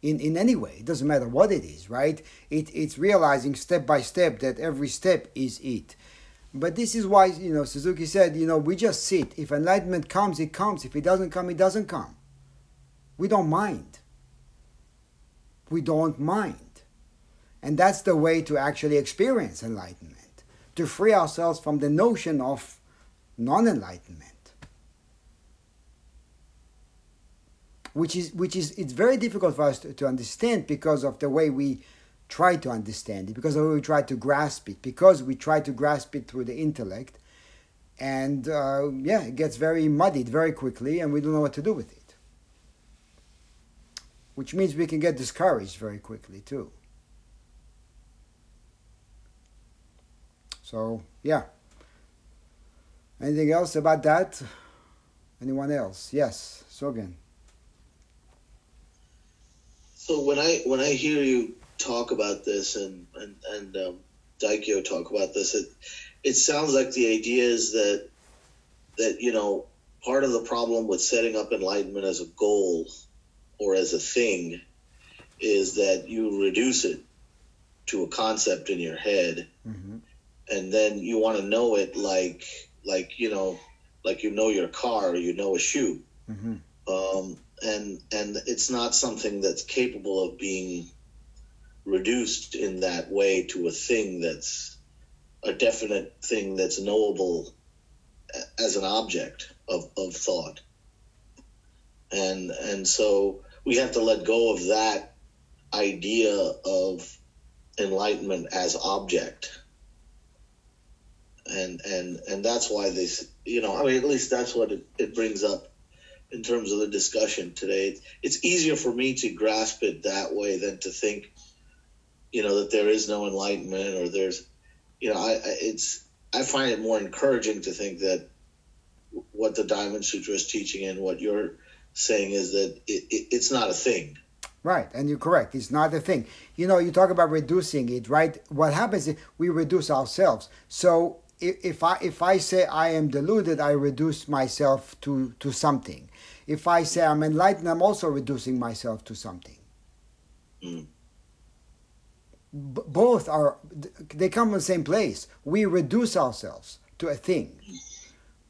In in any way, it doesn't matter what it is, right? It it's realizing step by step that every step is it. But this is why, you know, Suzuki said, you know, we just sit. If enlightenment comes, it comes. If it doesn't come, it doesn't come. We don't mind. We don't mind. And that's the way to actually experience enlightenment, to free ourselves from the notion of non enlightenment. Which is, which is, it's very difficult for us to, to understand because of the way we try to understand it, because we try to grasp it, because we try to grasp it through the intellect. And uh, yeah, it gets very muddied very quickly, and we don't know what to do with it. Which means we can get discouraged very quickly, too. So, yeah. Anything else about that? Anyone else? Yes, Sogen. So when I when I hear you talk about this and and and um, Daikyo talk about this, it it sounds like the idea is that that you know part of the problem with setting up enlightenment as a goal or as a thing is that you reduce it to a concept in your head hmm and then you want to know it like like you know like you know your car or you know a shoe. Hmm um, and and it's not something that's capable of being reduced in that way to a thing that's a definite thing that's knowable as an object of, of thought and and so we have to let go of that idea of enlightenment as object and and and that's why this you know i mean at least that's what it, it brings up in terms of the discussion today. It's easier for me to grasp it that way than to think, you know, that there is no enlightenment or there's, you know, I, I it's I find it more encouraging to think that what the Diamond Sutra is teaching and what you're saying is that it, it, it's not a thing. Right, and you're correct. It's not a thing. You know, you talk about reducing it, right? What happens is we reduce ourselves. So if, if I if I say I am deluded, I reduce myself to to something. If I say I'm enlightened, I'm also reducing myself to something. Mm. B- both are they come from the same place. We reduce ourselves to a thing.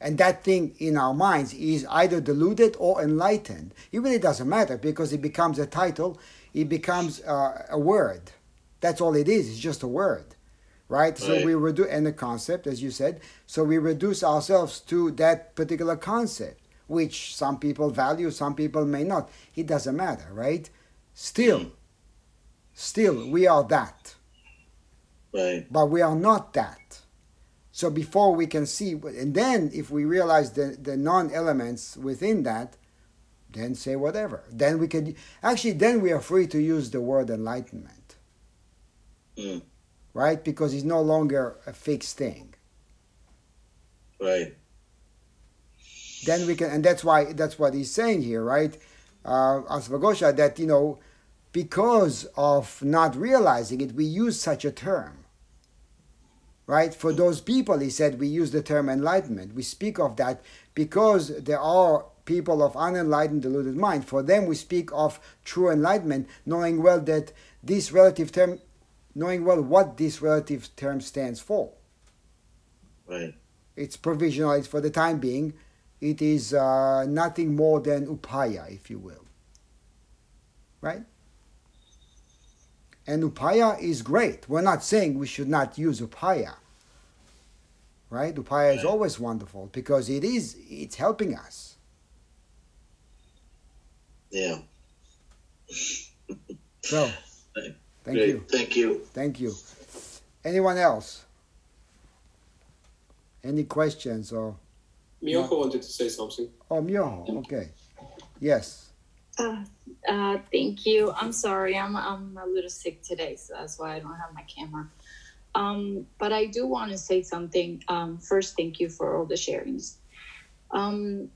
And that thing in our minds is either deluded or enlightened. It really doesn't matter because it becomes a title, it becomes uh, a word. That's all it is, it's just a word. Right? So we reduce, and a concept, as you said. So we reduce ourselves to that particular concept, which some people value, some people may not. It doesn't matter, right? Still, still, we are that Right. but we are not that. So before we can see, and then if we realize the, the non elements within that, then say whatever. Then we can, actually, then we are free to use the word enlightenment, Mm. right? Because it's no longer a fixed thing. Right. Then we can, and that's why, that's what he's saying here, right? Uh, Asvagosha, that, you know, because of not realizing it, we use such a term. Right? For those people, he said, we use the term enlightenment. We speak of that because there are people of unenlightened, deluded mind. For them, we speak of true enlightenment, knowing well that this relative term, knowing well what this relative term stands for. Right. It's provisional, it's for the time being. It is uh, nothing more than upaya, if you will. Right? And upaya is great. We're not saying we should not use upaya. Right? Upaya is always wonderful because it is it's helping us. Yeah. So thank Great. you. Thank you. Thank you. Anyone else? Any questions or Miyoko wanted to say something. oh Myoho, okay. Yes. Uh, uh, thank you. I'm sorry. I'm I'm a little sick today, so that's why I don't have my camera. Um, but I do want to say something. Um, first, thank you for all the sharings. Um,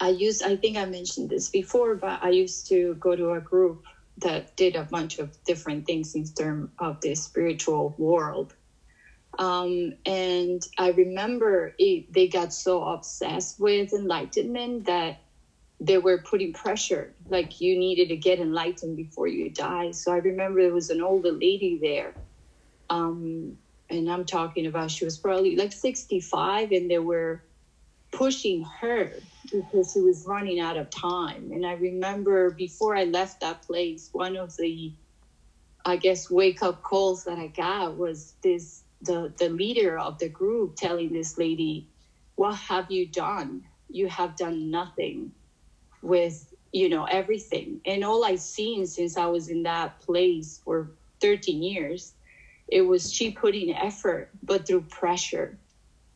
I used, I think I mentioned this before, but I used to go to a group that did a bunch of different things in terms of the spiritual world. Um, and I remember it, they got so obsessed with enlightenment that they were putting pressure like you needed to get enlightened before you die. So i remember there was an older lady there um, and i'm talking about she was probably like 65 and they were pushing her because she was running out of time. And i remember before i left that place one of the i guess wake up calls that i got was this the the leader of the group telling this lady what have you done? You have done nothing with you know everything. And all i've seen since i was in that place for 13 years it was she putting effort but through pressure.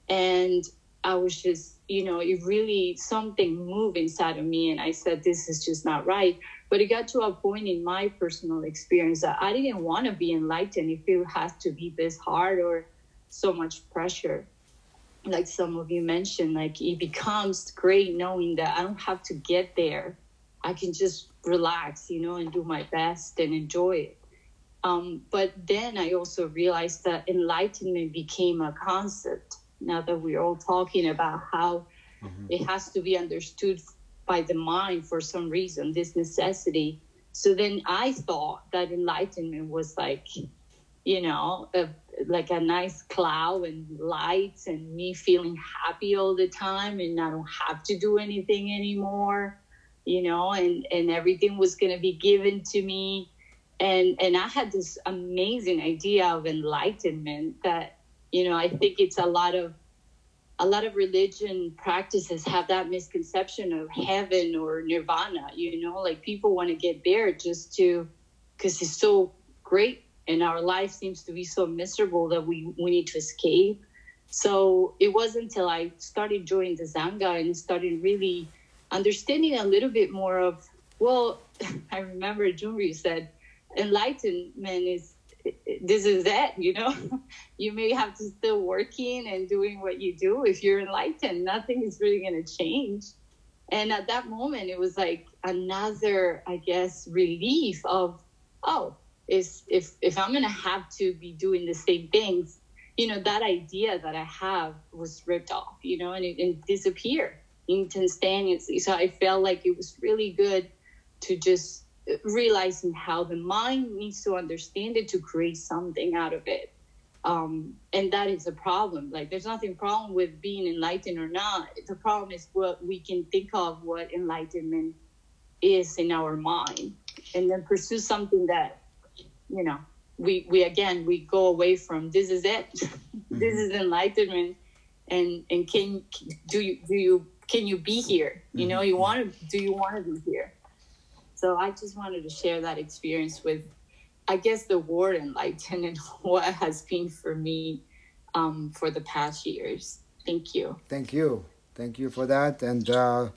And i was just you know it really something moved inside of me and i said this is just not right. But it got to a point in my personal experience that i didn't want to be enlightened if it has to be this hard or so much pressure like some of you mentioned, like it becomes great knowing that I don't have to get there. I can just relax, you know, and do my best and enjoy it. Um, but then I also realized that enlightenment became a concept. Now that we're all talking about how it has to be understood by the mind for some reason, this necessity. So then I thought that enlightenment was like, you know, a, like a nice cloud and lights and me feeling happy all the time and I don't have to do anything anymore, you know, and, and everything was going to be given to me. And, and I had this amazing idea of enlightenment that, you know, I think it's a lot of, a lot of religion practices have that misconception of heaven or nirvana, you know, like people want to get there just to, because it's so great and our life seems to be so miserable that we, we need to escape. So it wasn't until I started joining the Sangha and started really understanding a little bit more of, well, I remember Junri said, enlightenment is this is it you know? You may have to still working and doing what you do. If you're enlightened nothing is really to change. And at that moment it was like another i guess relief of oh is if if i'm going to have to be doing the same things you know that idea that i have was ripped off you know and it, it disappeared instantaneously. So i felt like it was really good to just realizing how the mind needs to understand it to create something out of it. Um, and that is a problem. Like there's nothing problem with being enlightened or not. The problem is what we can think of what enlightenment is in our mind and then pursue something that you know we we again we go away from this is it this is enlightenment and and can do you do you can you be here you know you want to do you want to be here so I just wanted to share that experience with, I guess, the word enlightened and what has been for me um, for the past years. Thank you. Thank you. Thank you for that. And uh,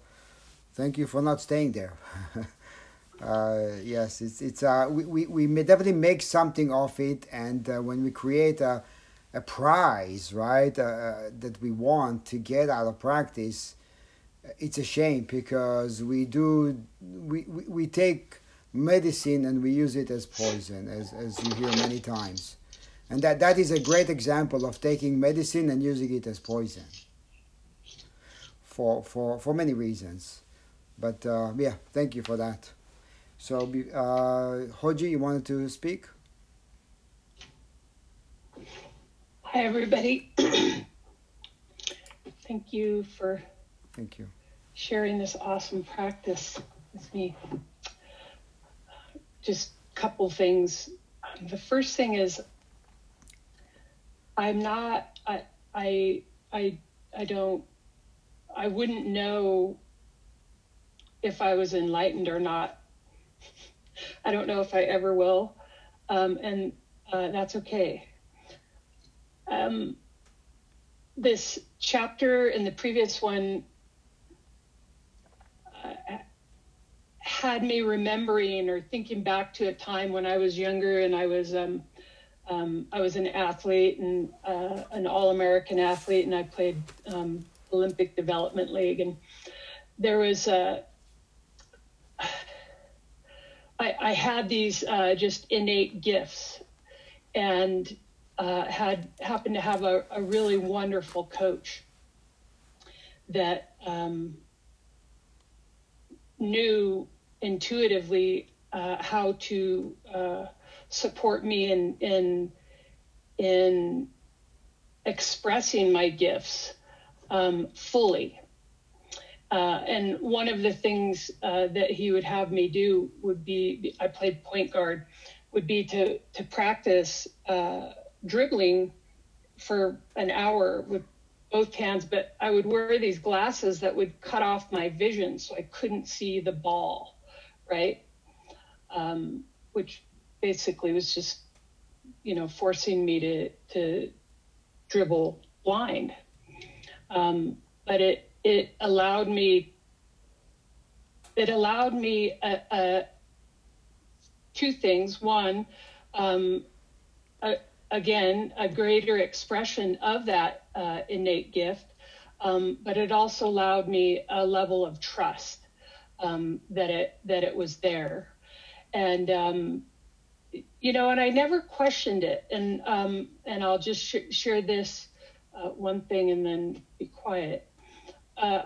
thank you for not staying there. uh, yes, it's, it's uh, we, we, we may definitely make something of it. And uh, when we create a, a prize, right, uh, that we want to get out of practice, it's a shame because we do we, we, we take medicine and we use it as poison as, as you hear many times. And that, that is a great example of taking medicine and using it as poison. For for, for many reasons. But uh, yeah thank you for that so uh, hoji you wanted to speak hi everybody thank you for Thank you. Sharing this awesome practice with me. Just a couple things. The first thing is I'm not I I I I don't I wouldn't know if I was enlightened or not. I don't know if I ever will. Um, and uh, that's okay. Um, this chapter and the previous one had me remembering or thinking back to a time when I was younger and I was um, um, I was an athlete and uh, an all-American athlete, and I played um, Olympic Development League, and there was a. I, I had these uh, just innate gifts, and uh, had happened to have a, a really wonderful coach that um, knew intuitively uh, how to uh, support me in in in expressing my gifts um, fully. Uh, and one of the things uh, that he would have me do would be I played point guard would be to to practice uh, dribbling for an hour with both hands, but I would wear these glasses that would cut off my vision so I couldn't see the ball, right? Um, which basically was just, you know, forcing me to to dribble blind. Um, but it it allowed me it allowed me a, a, two things. One, um, a, again, a greater expression of that uh, innate gift, um, but it also allowed me a level of trust um, that it that it was there, and um, you know, and I never questioned it. And um, and I'll just sh- share this uh, one thing and then be quiet. Uh,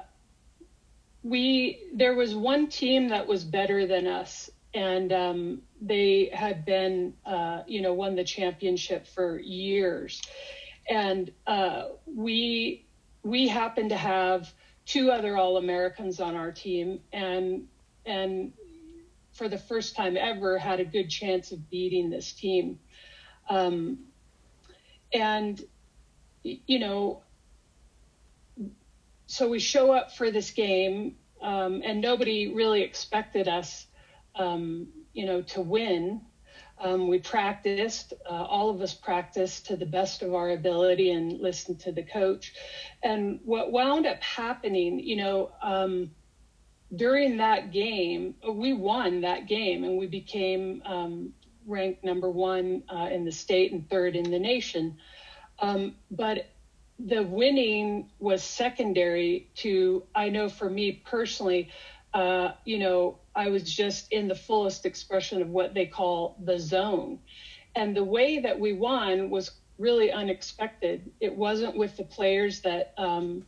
we there was one team that was better than us and um, they had been, uh, you know, won the championship for years. And uh, we we happened to have two other All Americans on our team, and and for the first time ever had a good chance of beating this team. Um, and you know, so we show up for this game, um, and nobody really expected us um, you know, to win. Um, we practiced, uh, all of us practiced to the best of our ability and listened to the coach. And what wound up happening, you know, um, during that game, we won that game and we became, um, ranked number one uh, in the state and third in the nation. Um, but the winning was secondary to, I know for me personally, uh, you know, I was just in the fullest expression of what they call the zone. And the way that we won was really unexpected. It wasn't with the players that um,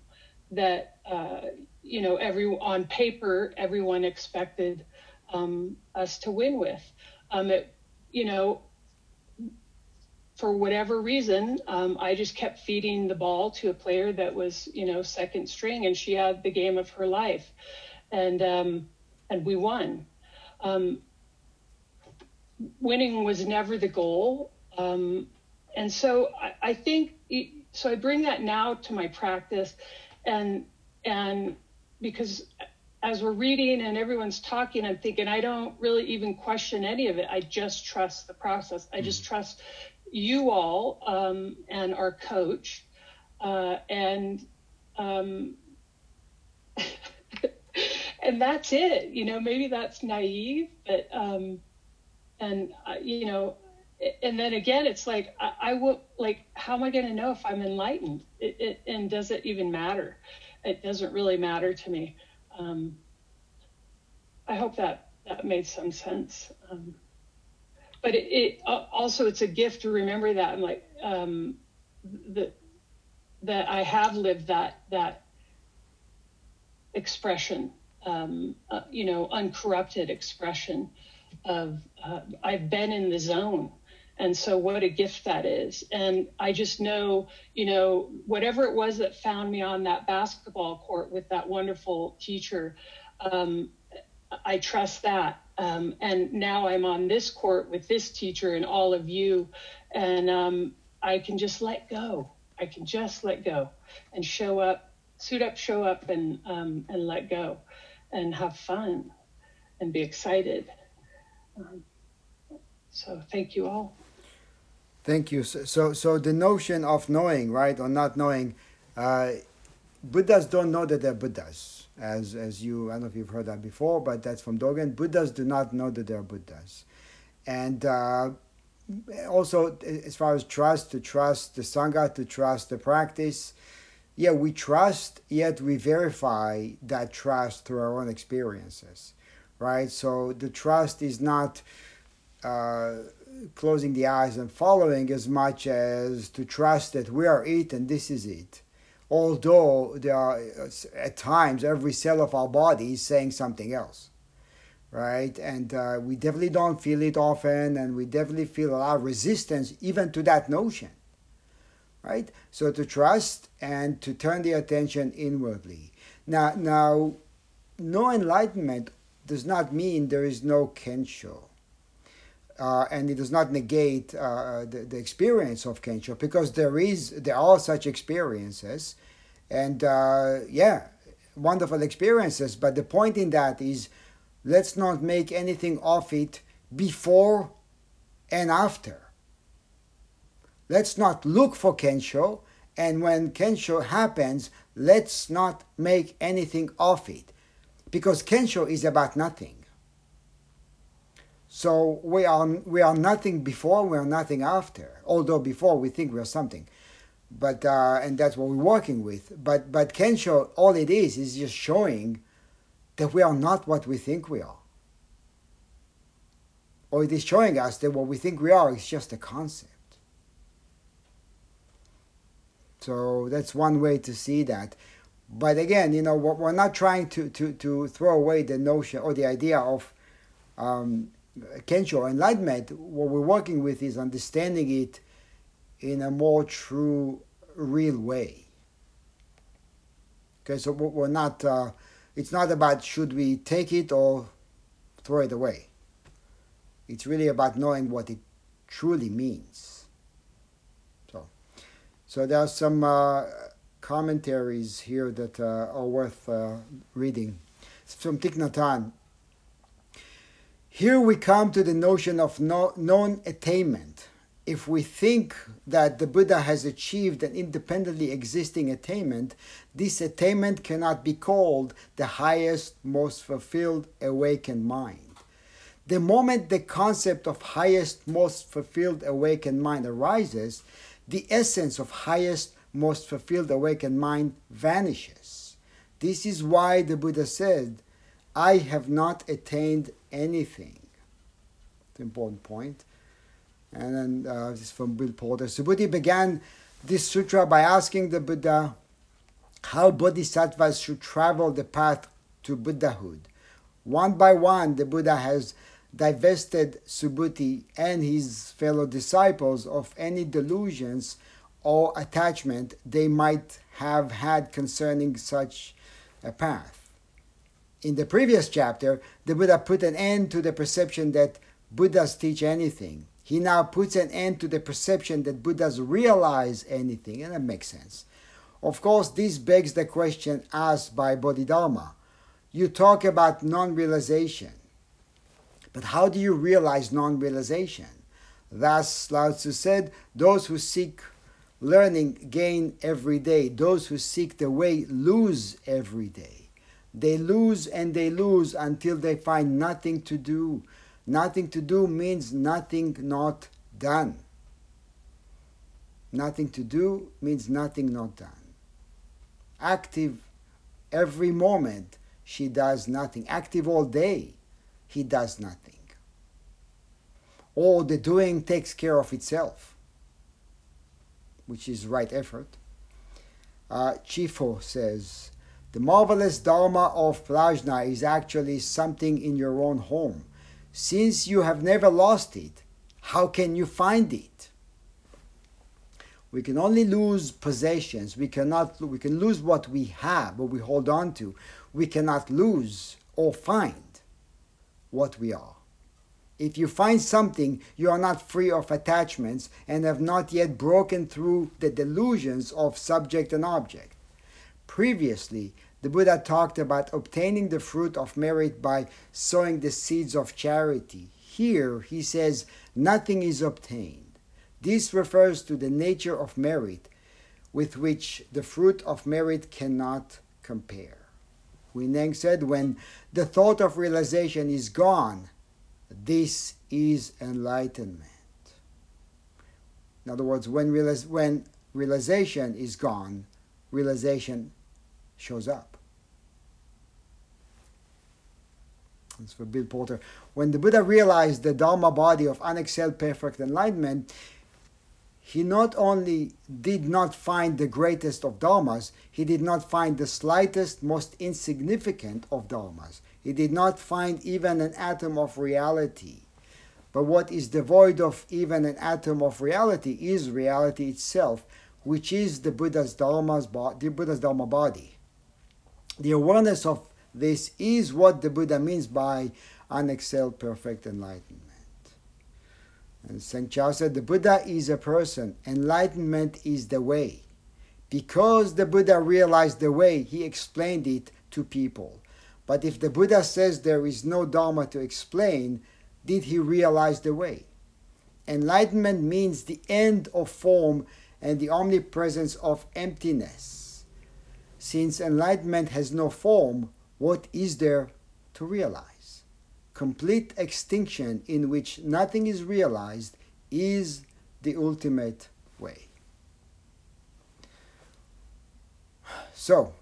that uh, you know every on paper everyone expected um, us to win with. Um, it, you know, for whatever reason, um, I just kept feeding the ball to a player that was, you know, second string, and she had the game of her life, and um, and we won. Um, winning was never the goal, um, and so I, I think so. I bring that now to my practice, and and because as we're reading and everyone's talking, I'm thinking I don't really even question any of it. I just trust the process. I just mm-hmm. trust you all um, and our coach, uh, and um, and that's it. You know, maybe that's naive, but um, and uh, you know, and then again, it's like I, I will like, how am I going to know if I'm enlightened? It, it, and does it even matter? It doesn't really matter to me. Um, I hope that that made some sense. Um, but it, it, also it's a gift to remember that I'm like um, that that I have lived that that expression, um, uh, you know, uncorrupted expression of uh, I've been in the zone. And so, what a gift that is. And I just know, you know, whatever it was that found me on that basketball court with that wonderful teacher, um, I trust that. Um, and now I'm on this court with this teacher and all of you, and um, I can just let go. I can just let go and show up, suit up, show up, and um, and let go, and have fun, and be excited. Um, so thank you all. Thank you. So, so, so the notion of knowing, right, or not knowing, uh, Buddhas don't know that they're Buddhas as as you I don't know if you've heard that before, but that's from Dogen. Buddhas do not know that they're Buddhas, and uh, also as far as trust, to trust the sangha, to trust the practice. Yeah, we trust, yet we verify that trust through our own experiences, right? So the trust is not uh, closing the eyes and following as much as to trust that we are it and this is it although there are at times every cell of our body is saying something else right? And uh, we definitely don't feel it often and we definitely feel a lot of resistance even to that notion right? So to trust and to turn the attention inwardly. Now now no enlightenment does not mean there is no kensho uh, and it does not negate uh, the, the experience of Kensho because there is there are such experiences, and uh, yeah, wonderful experiences. But the point in that is, let's not make anything of it before and after. Let's not look for Kensho, and when Kensho happens, let's not make anything of it, because Kensho is about nothing. So we are we are nothing before, we are nothing after. Although before we think we are something, but uh, and that's what we're working with. But but Kensho, all it is is just showing that we are not what we think we are, or it is showing us that what we think we are is just a concept. So that's one way to see that. But again, you know, we're not trying to, to, to throw away the notion or the idea of um, Kensho enlightenment, what we're working with is understanding it in a more true, real way. Okay, so we're not, uh, it's not about should we take it or throw it away. It's really about knowing what it truly means. So, so there are some uh, commentaries here that uh, are worth uh, reading. From Thich Nhat Hanh, here we come to the notion of no, non attainment. If we think that the Buddha has achieved an independently existing attainment, this attainment cannot be called the highest, most fulfilled, awakened mind. The moment the concept of highest, most fulfilled awakened mind arises, the essence of highest, most fulfilled awakened mind vanishes. This is why the Buddha said, I have not attained anything. It's an important point. And then uh, this is from Bill Porter. Subhuti began this sutra by asking the Buddha how bodhisattvas should travel the path to Buddhahood. One by one, the Buddha has divested Subhuti and his fellow disciples of any delusions or attachment they might have had concerning such a path. In the previous chapter, the Buddha put an end to the perception that Buddhas teach anything. He now puts an end to the perception that Buddhas realize anything, and that makes sense. Of course, this begs the question asked by Bodhidharma. You talk about non realization, but how do you realize non realization? Thus, Lao Tzu said, Those who seek learning gain every day, those who seek the way lose every day. They lose and they lose until they find nothing to do. Nothing to do means nothing not done. Nothing to do means nothing not done. Active every moment, she does nothing. Active all day, he does nothing. All the doing takes care of itself, which is right effort. Uh, Chifo says, the marvelous Dharma of Prajna is actually something in your own home. Since you have never lost it, how can you find it? We can only lose possessions. We cannot. We can lose what we have, what we hold on to. We cannot lose or find what we are. If you find something, you are not free of attachments and have not yet broken through the delusions of subject and object. Previously, the Buddha talked about obtaining the fruit of merit by sowing the seeds of charity. Here, he says, nothing is obtained. This refers to the nature of merit, with which the fruit of merit cannot compare. Huineng said, when the thought of realization is gone, this is enlightenment. In other words, when, realize, when realization is gone, realization shows up. That's for Bill Porter. When the Buddha realized the Dharma body of unexcelled perfect enlightenment, he not only did not find the greatest of dharmas, he did not find the slightest, most insignificant of dharmas. He did not find even an atom of reality. But what is devoid of even an atom of reality is reality itself, which is the Buddha's dharma's the Buddha's dharma body. The awareness of this is what the Buddha means by unexcelled perfect enlightenment. And Seng-chao said, the Buddha is a person. Enlightenment is the way. Because the Buddha realized the way, he explained it to people. But if the Buddha says there is no Dharma to explain, did he realize the way? Enlightenment means the end of form and the omnipresence of emptiness. Since enlightenment has no form, what is there to realize? complete extinction in which nothing is realized is the ultimate way. So,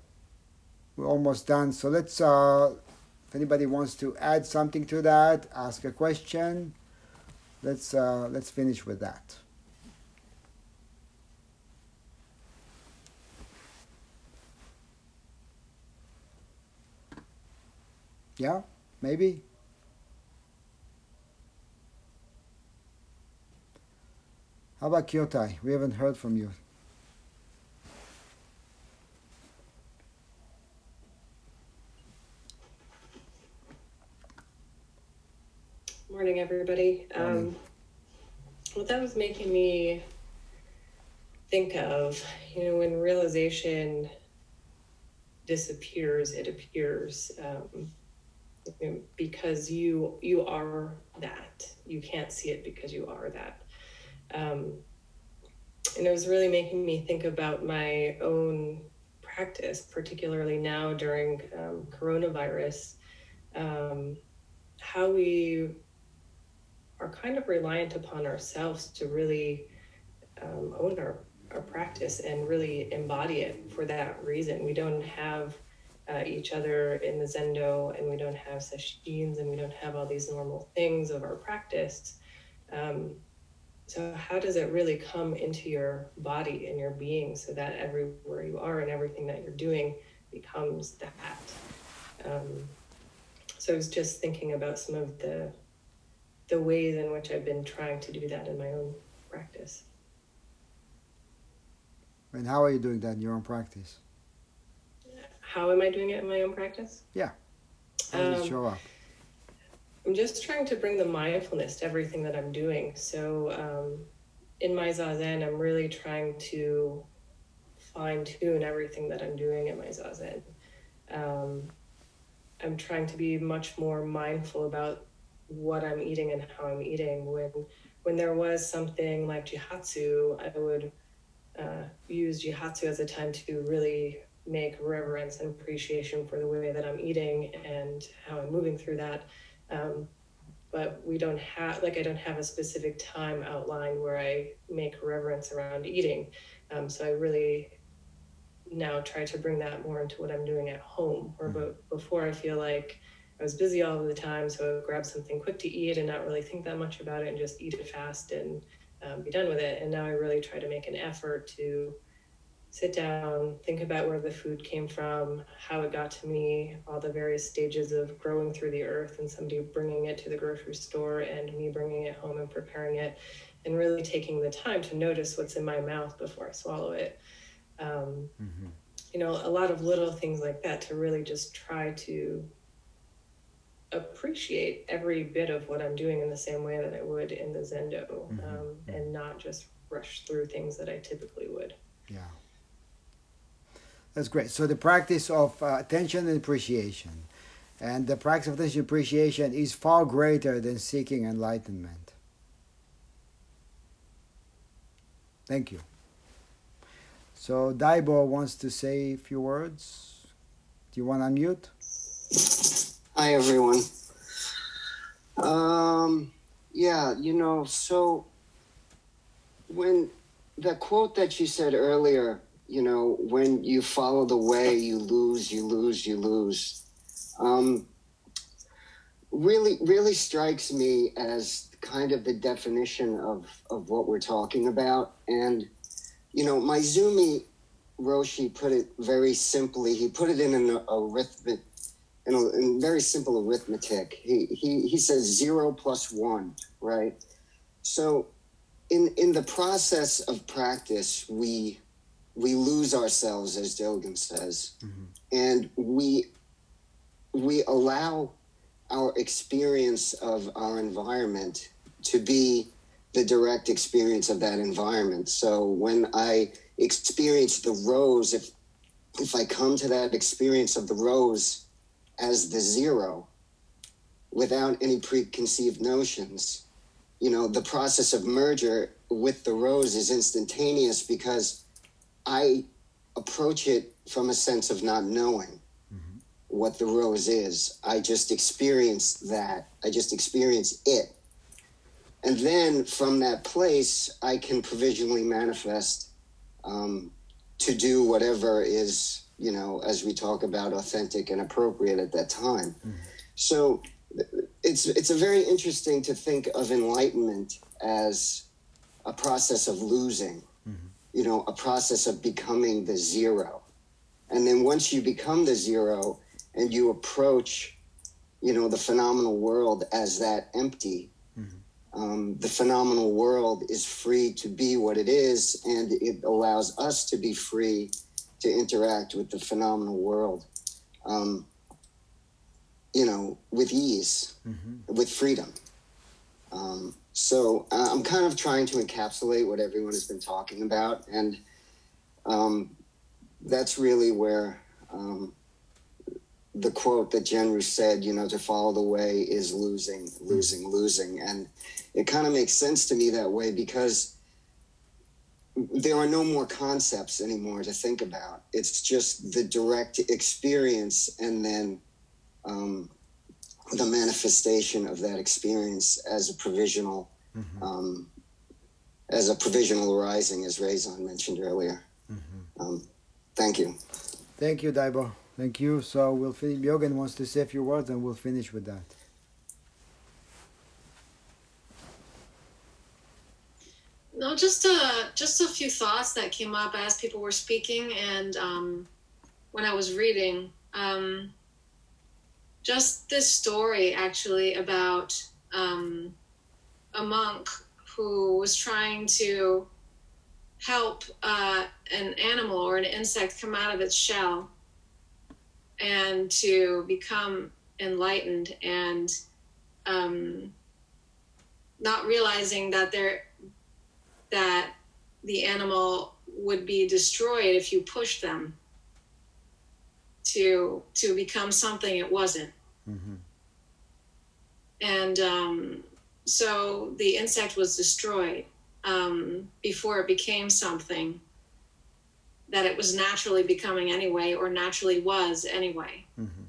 we're almost done. So let's, uh, if anybody wants to add something to that, ask a question, let's, uh, let's finish with that. Yeah, maybe? How about Kyotai? We haven't heard from you. Morning, everybody. Morning. Um, what that was making me think of, you know, when realization disappears, it appears um, because you you are that. You can't see it because you are that. Um, and it was really making me think about my own practice, particularly now during um, coronavirus, um, how we are kind of reliant upon ourselves to really um, own our, our practice and really embody it for that reason. We don't have uh, each other in the Zendo and we don't have sesshin and we don't have all these normal things of our practice. Um, so, how does it really come into your body and your being so that everywhere you are and everything that you're doing becomes that? Um, so, I was just thinking about some of the the ways in which I've been trying to do that in my own practice. And how are you doing that in your own practice? How am I doing it in my own practice? Yeah. How does Um, show up? I'm just trying to bring the mindfulness to everything that I'm doing. So, um, in my zazen, I'm really trying to fine tune everything that I'm doing in my zazen. Um, I'm trying to be much more mindful about what I'm eating and how I'm eating. When when there was something like jihatsu, I would uh, use jihatsu as a time to really make reverence and appreciation for the way that I'm eating and how I'm moving through that. Um, but we don't have, like, I don't have a specific time outlined where I make reverence around eating. Um, so I really now try to bring that more into what I'm doing at home. Where but before I feel like I was busy all of the time, so I would grab something quick to eat and not really think that much about it and just eat it fast and um, be done with it. And now I really try to make an effort to sit down, think about where the food came from, how it got to me, all the various stages of growing through the earth, and somebody bringing it to the grocery store and me bringing it home and preparing it, and really taking the time to notice what's in my mouth before I swallow it. Um, Mm-hmm. you know, a lot of little things like that to really just try to appreciate every bit of what I'm doing in the same way that I would in the Zendo, Mhm. um, and not just rush through things that I typically would. Yeah. That's great. So the practice of uh, attention and appreciation, and the practice of attention and appreciation is far greater than seeking enlightenment. Thank you. So Daibo wants to say a few words. Do you want to unmute? Hi, everyone. Um, yeah, you know, so when the quote that you said earlier, you know, when you follow the way, you lose, you lose, you lose, um, really, really strikes me as kind of the definition of, of what we're talking about. And, you know, Maezumi Roshi put it very simply. He put it in an arithmetic in, a, in very simple arithmetic. He, he, he says zero plus one, right? So in, in the process of practice, we, we lose ourselves, as Dogen says, mm-hmm. and we, we allow our experience of our environment to be the direct experience of that environment. So when I experience the rose, if, if I come to that experience of the rose as the zero without any preconceived notions, you know, the process of merger with the rose is instantaneous because I approach it from a sense of not knowing what the rose is. I just experience that. I just experience it. And then from that place, I can provisionally manifest um, to do whatever is, you know, as we talk about, authentic and appropriate at that time. So it's it's a very interesting to think of enlightenment as a process of losing, you know, a process of becoming the zero. And then once you become the zero and you approach, you know, the phenomenal world as that empty, um, the phenomenal world is free to be what it is, and it allows us to be free to interact with the phenomenal world, um, you know, with ease, with freedom. Um, so uh, I'm kind of trying to encapsulate what everyone has been talking about, and um, that's really where um, the quote that Jenru said, you know, to follow the way is losing, losing, losing. And it kind of makes sense to me that way because there are no more concepts anymore to think about. It's just the direct experience and then um, the manifestation of that experience as a provisional, mm-hmm. um, as a provisional arising, as Razon mentioned earlier. Mm-hmm. Um, thank you. Thank you, Daibo. Thank you. So we'll finish. Bjorgen wants to say a few words, and we'll finish with that. No, just a just a few thoughts that came up as people were speaking, and um, when I was reading. Just this story actually about um, a monk who was trying to help uh, an animal or an insect come out of its shell and to become enlightened and um, not realizing that there that the animal would be destroyed if you push them to to become something it wasn't Mm-hmm. And um, so the insect was destroyed um, before it became something that it was naturally becoming anyway, or naturally was anyway. Mm-hmm.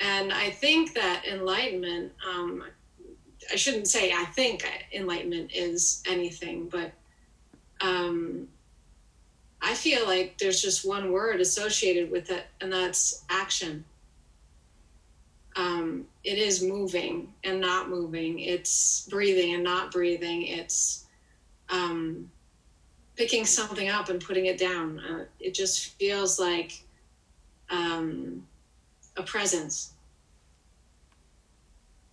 And I think that enlightenment, um, I shouldn't say I think enlightenment is anything, but um, I feel like there's just one word associated with it, and that's action um, it is moving and not moving. It's breathing and not breathing. It's um, picking something up and putting it down. Uh, it just feels like um, a presence.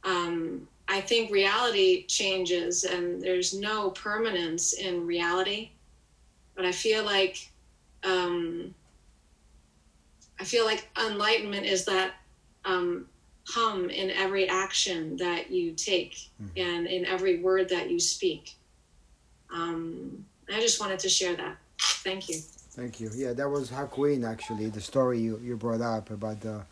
Um, I think reality changes and there's no permanence in reality, but I feel like um, I feel like enlightenment is that um, hum in every action that you take mm-hmm. and in every word that you speak. Um, I just wanted to share that. Thank you. Thank you. Yeah, that was Hakuin actually, the story you, you brought up about the.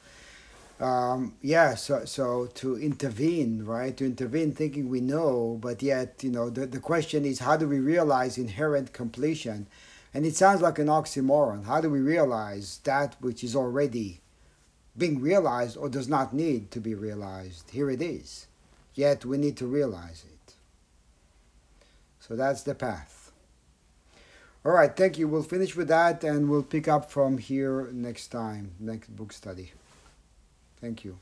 Um, yeah, so so to intervene, right? To intervene, thinking we know, but yet you know the the question is how do we realize inherent completion? And it sounds like an oxymoron. How do we realize that which is already being realized or does not need to be realized. Here it is. Yet we need to realize it. So that's the path. All right, thank you. We'll finish with that and we'll pick up from here next time, next book study. Thank you.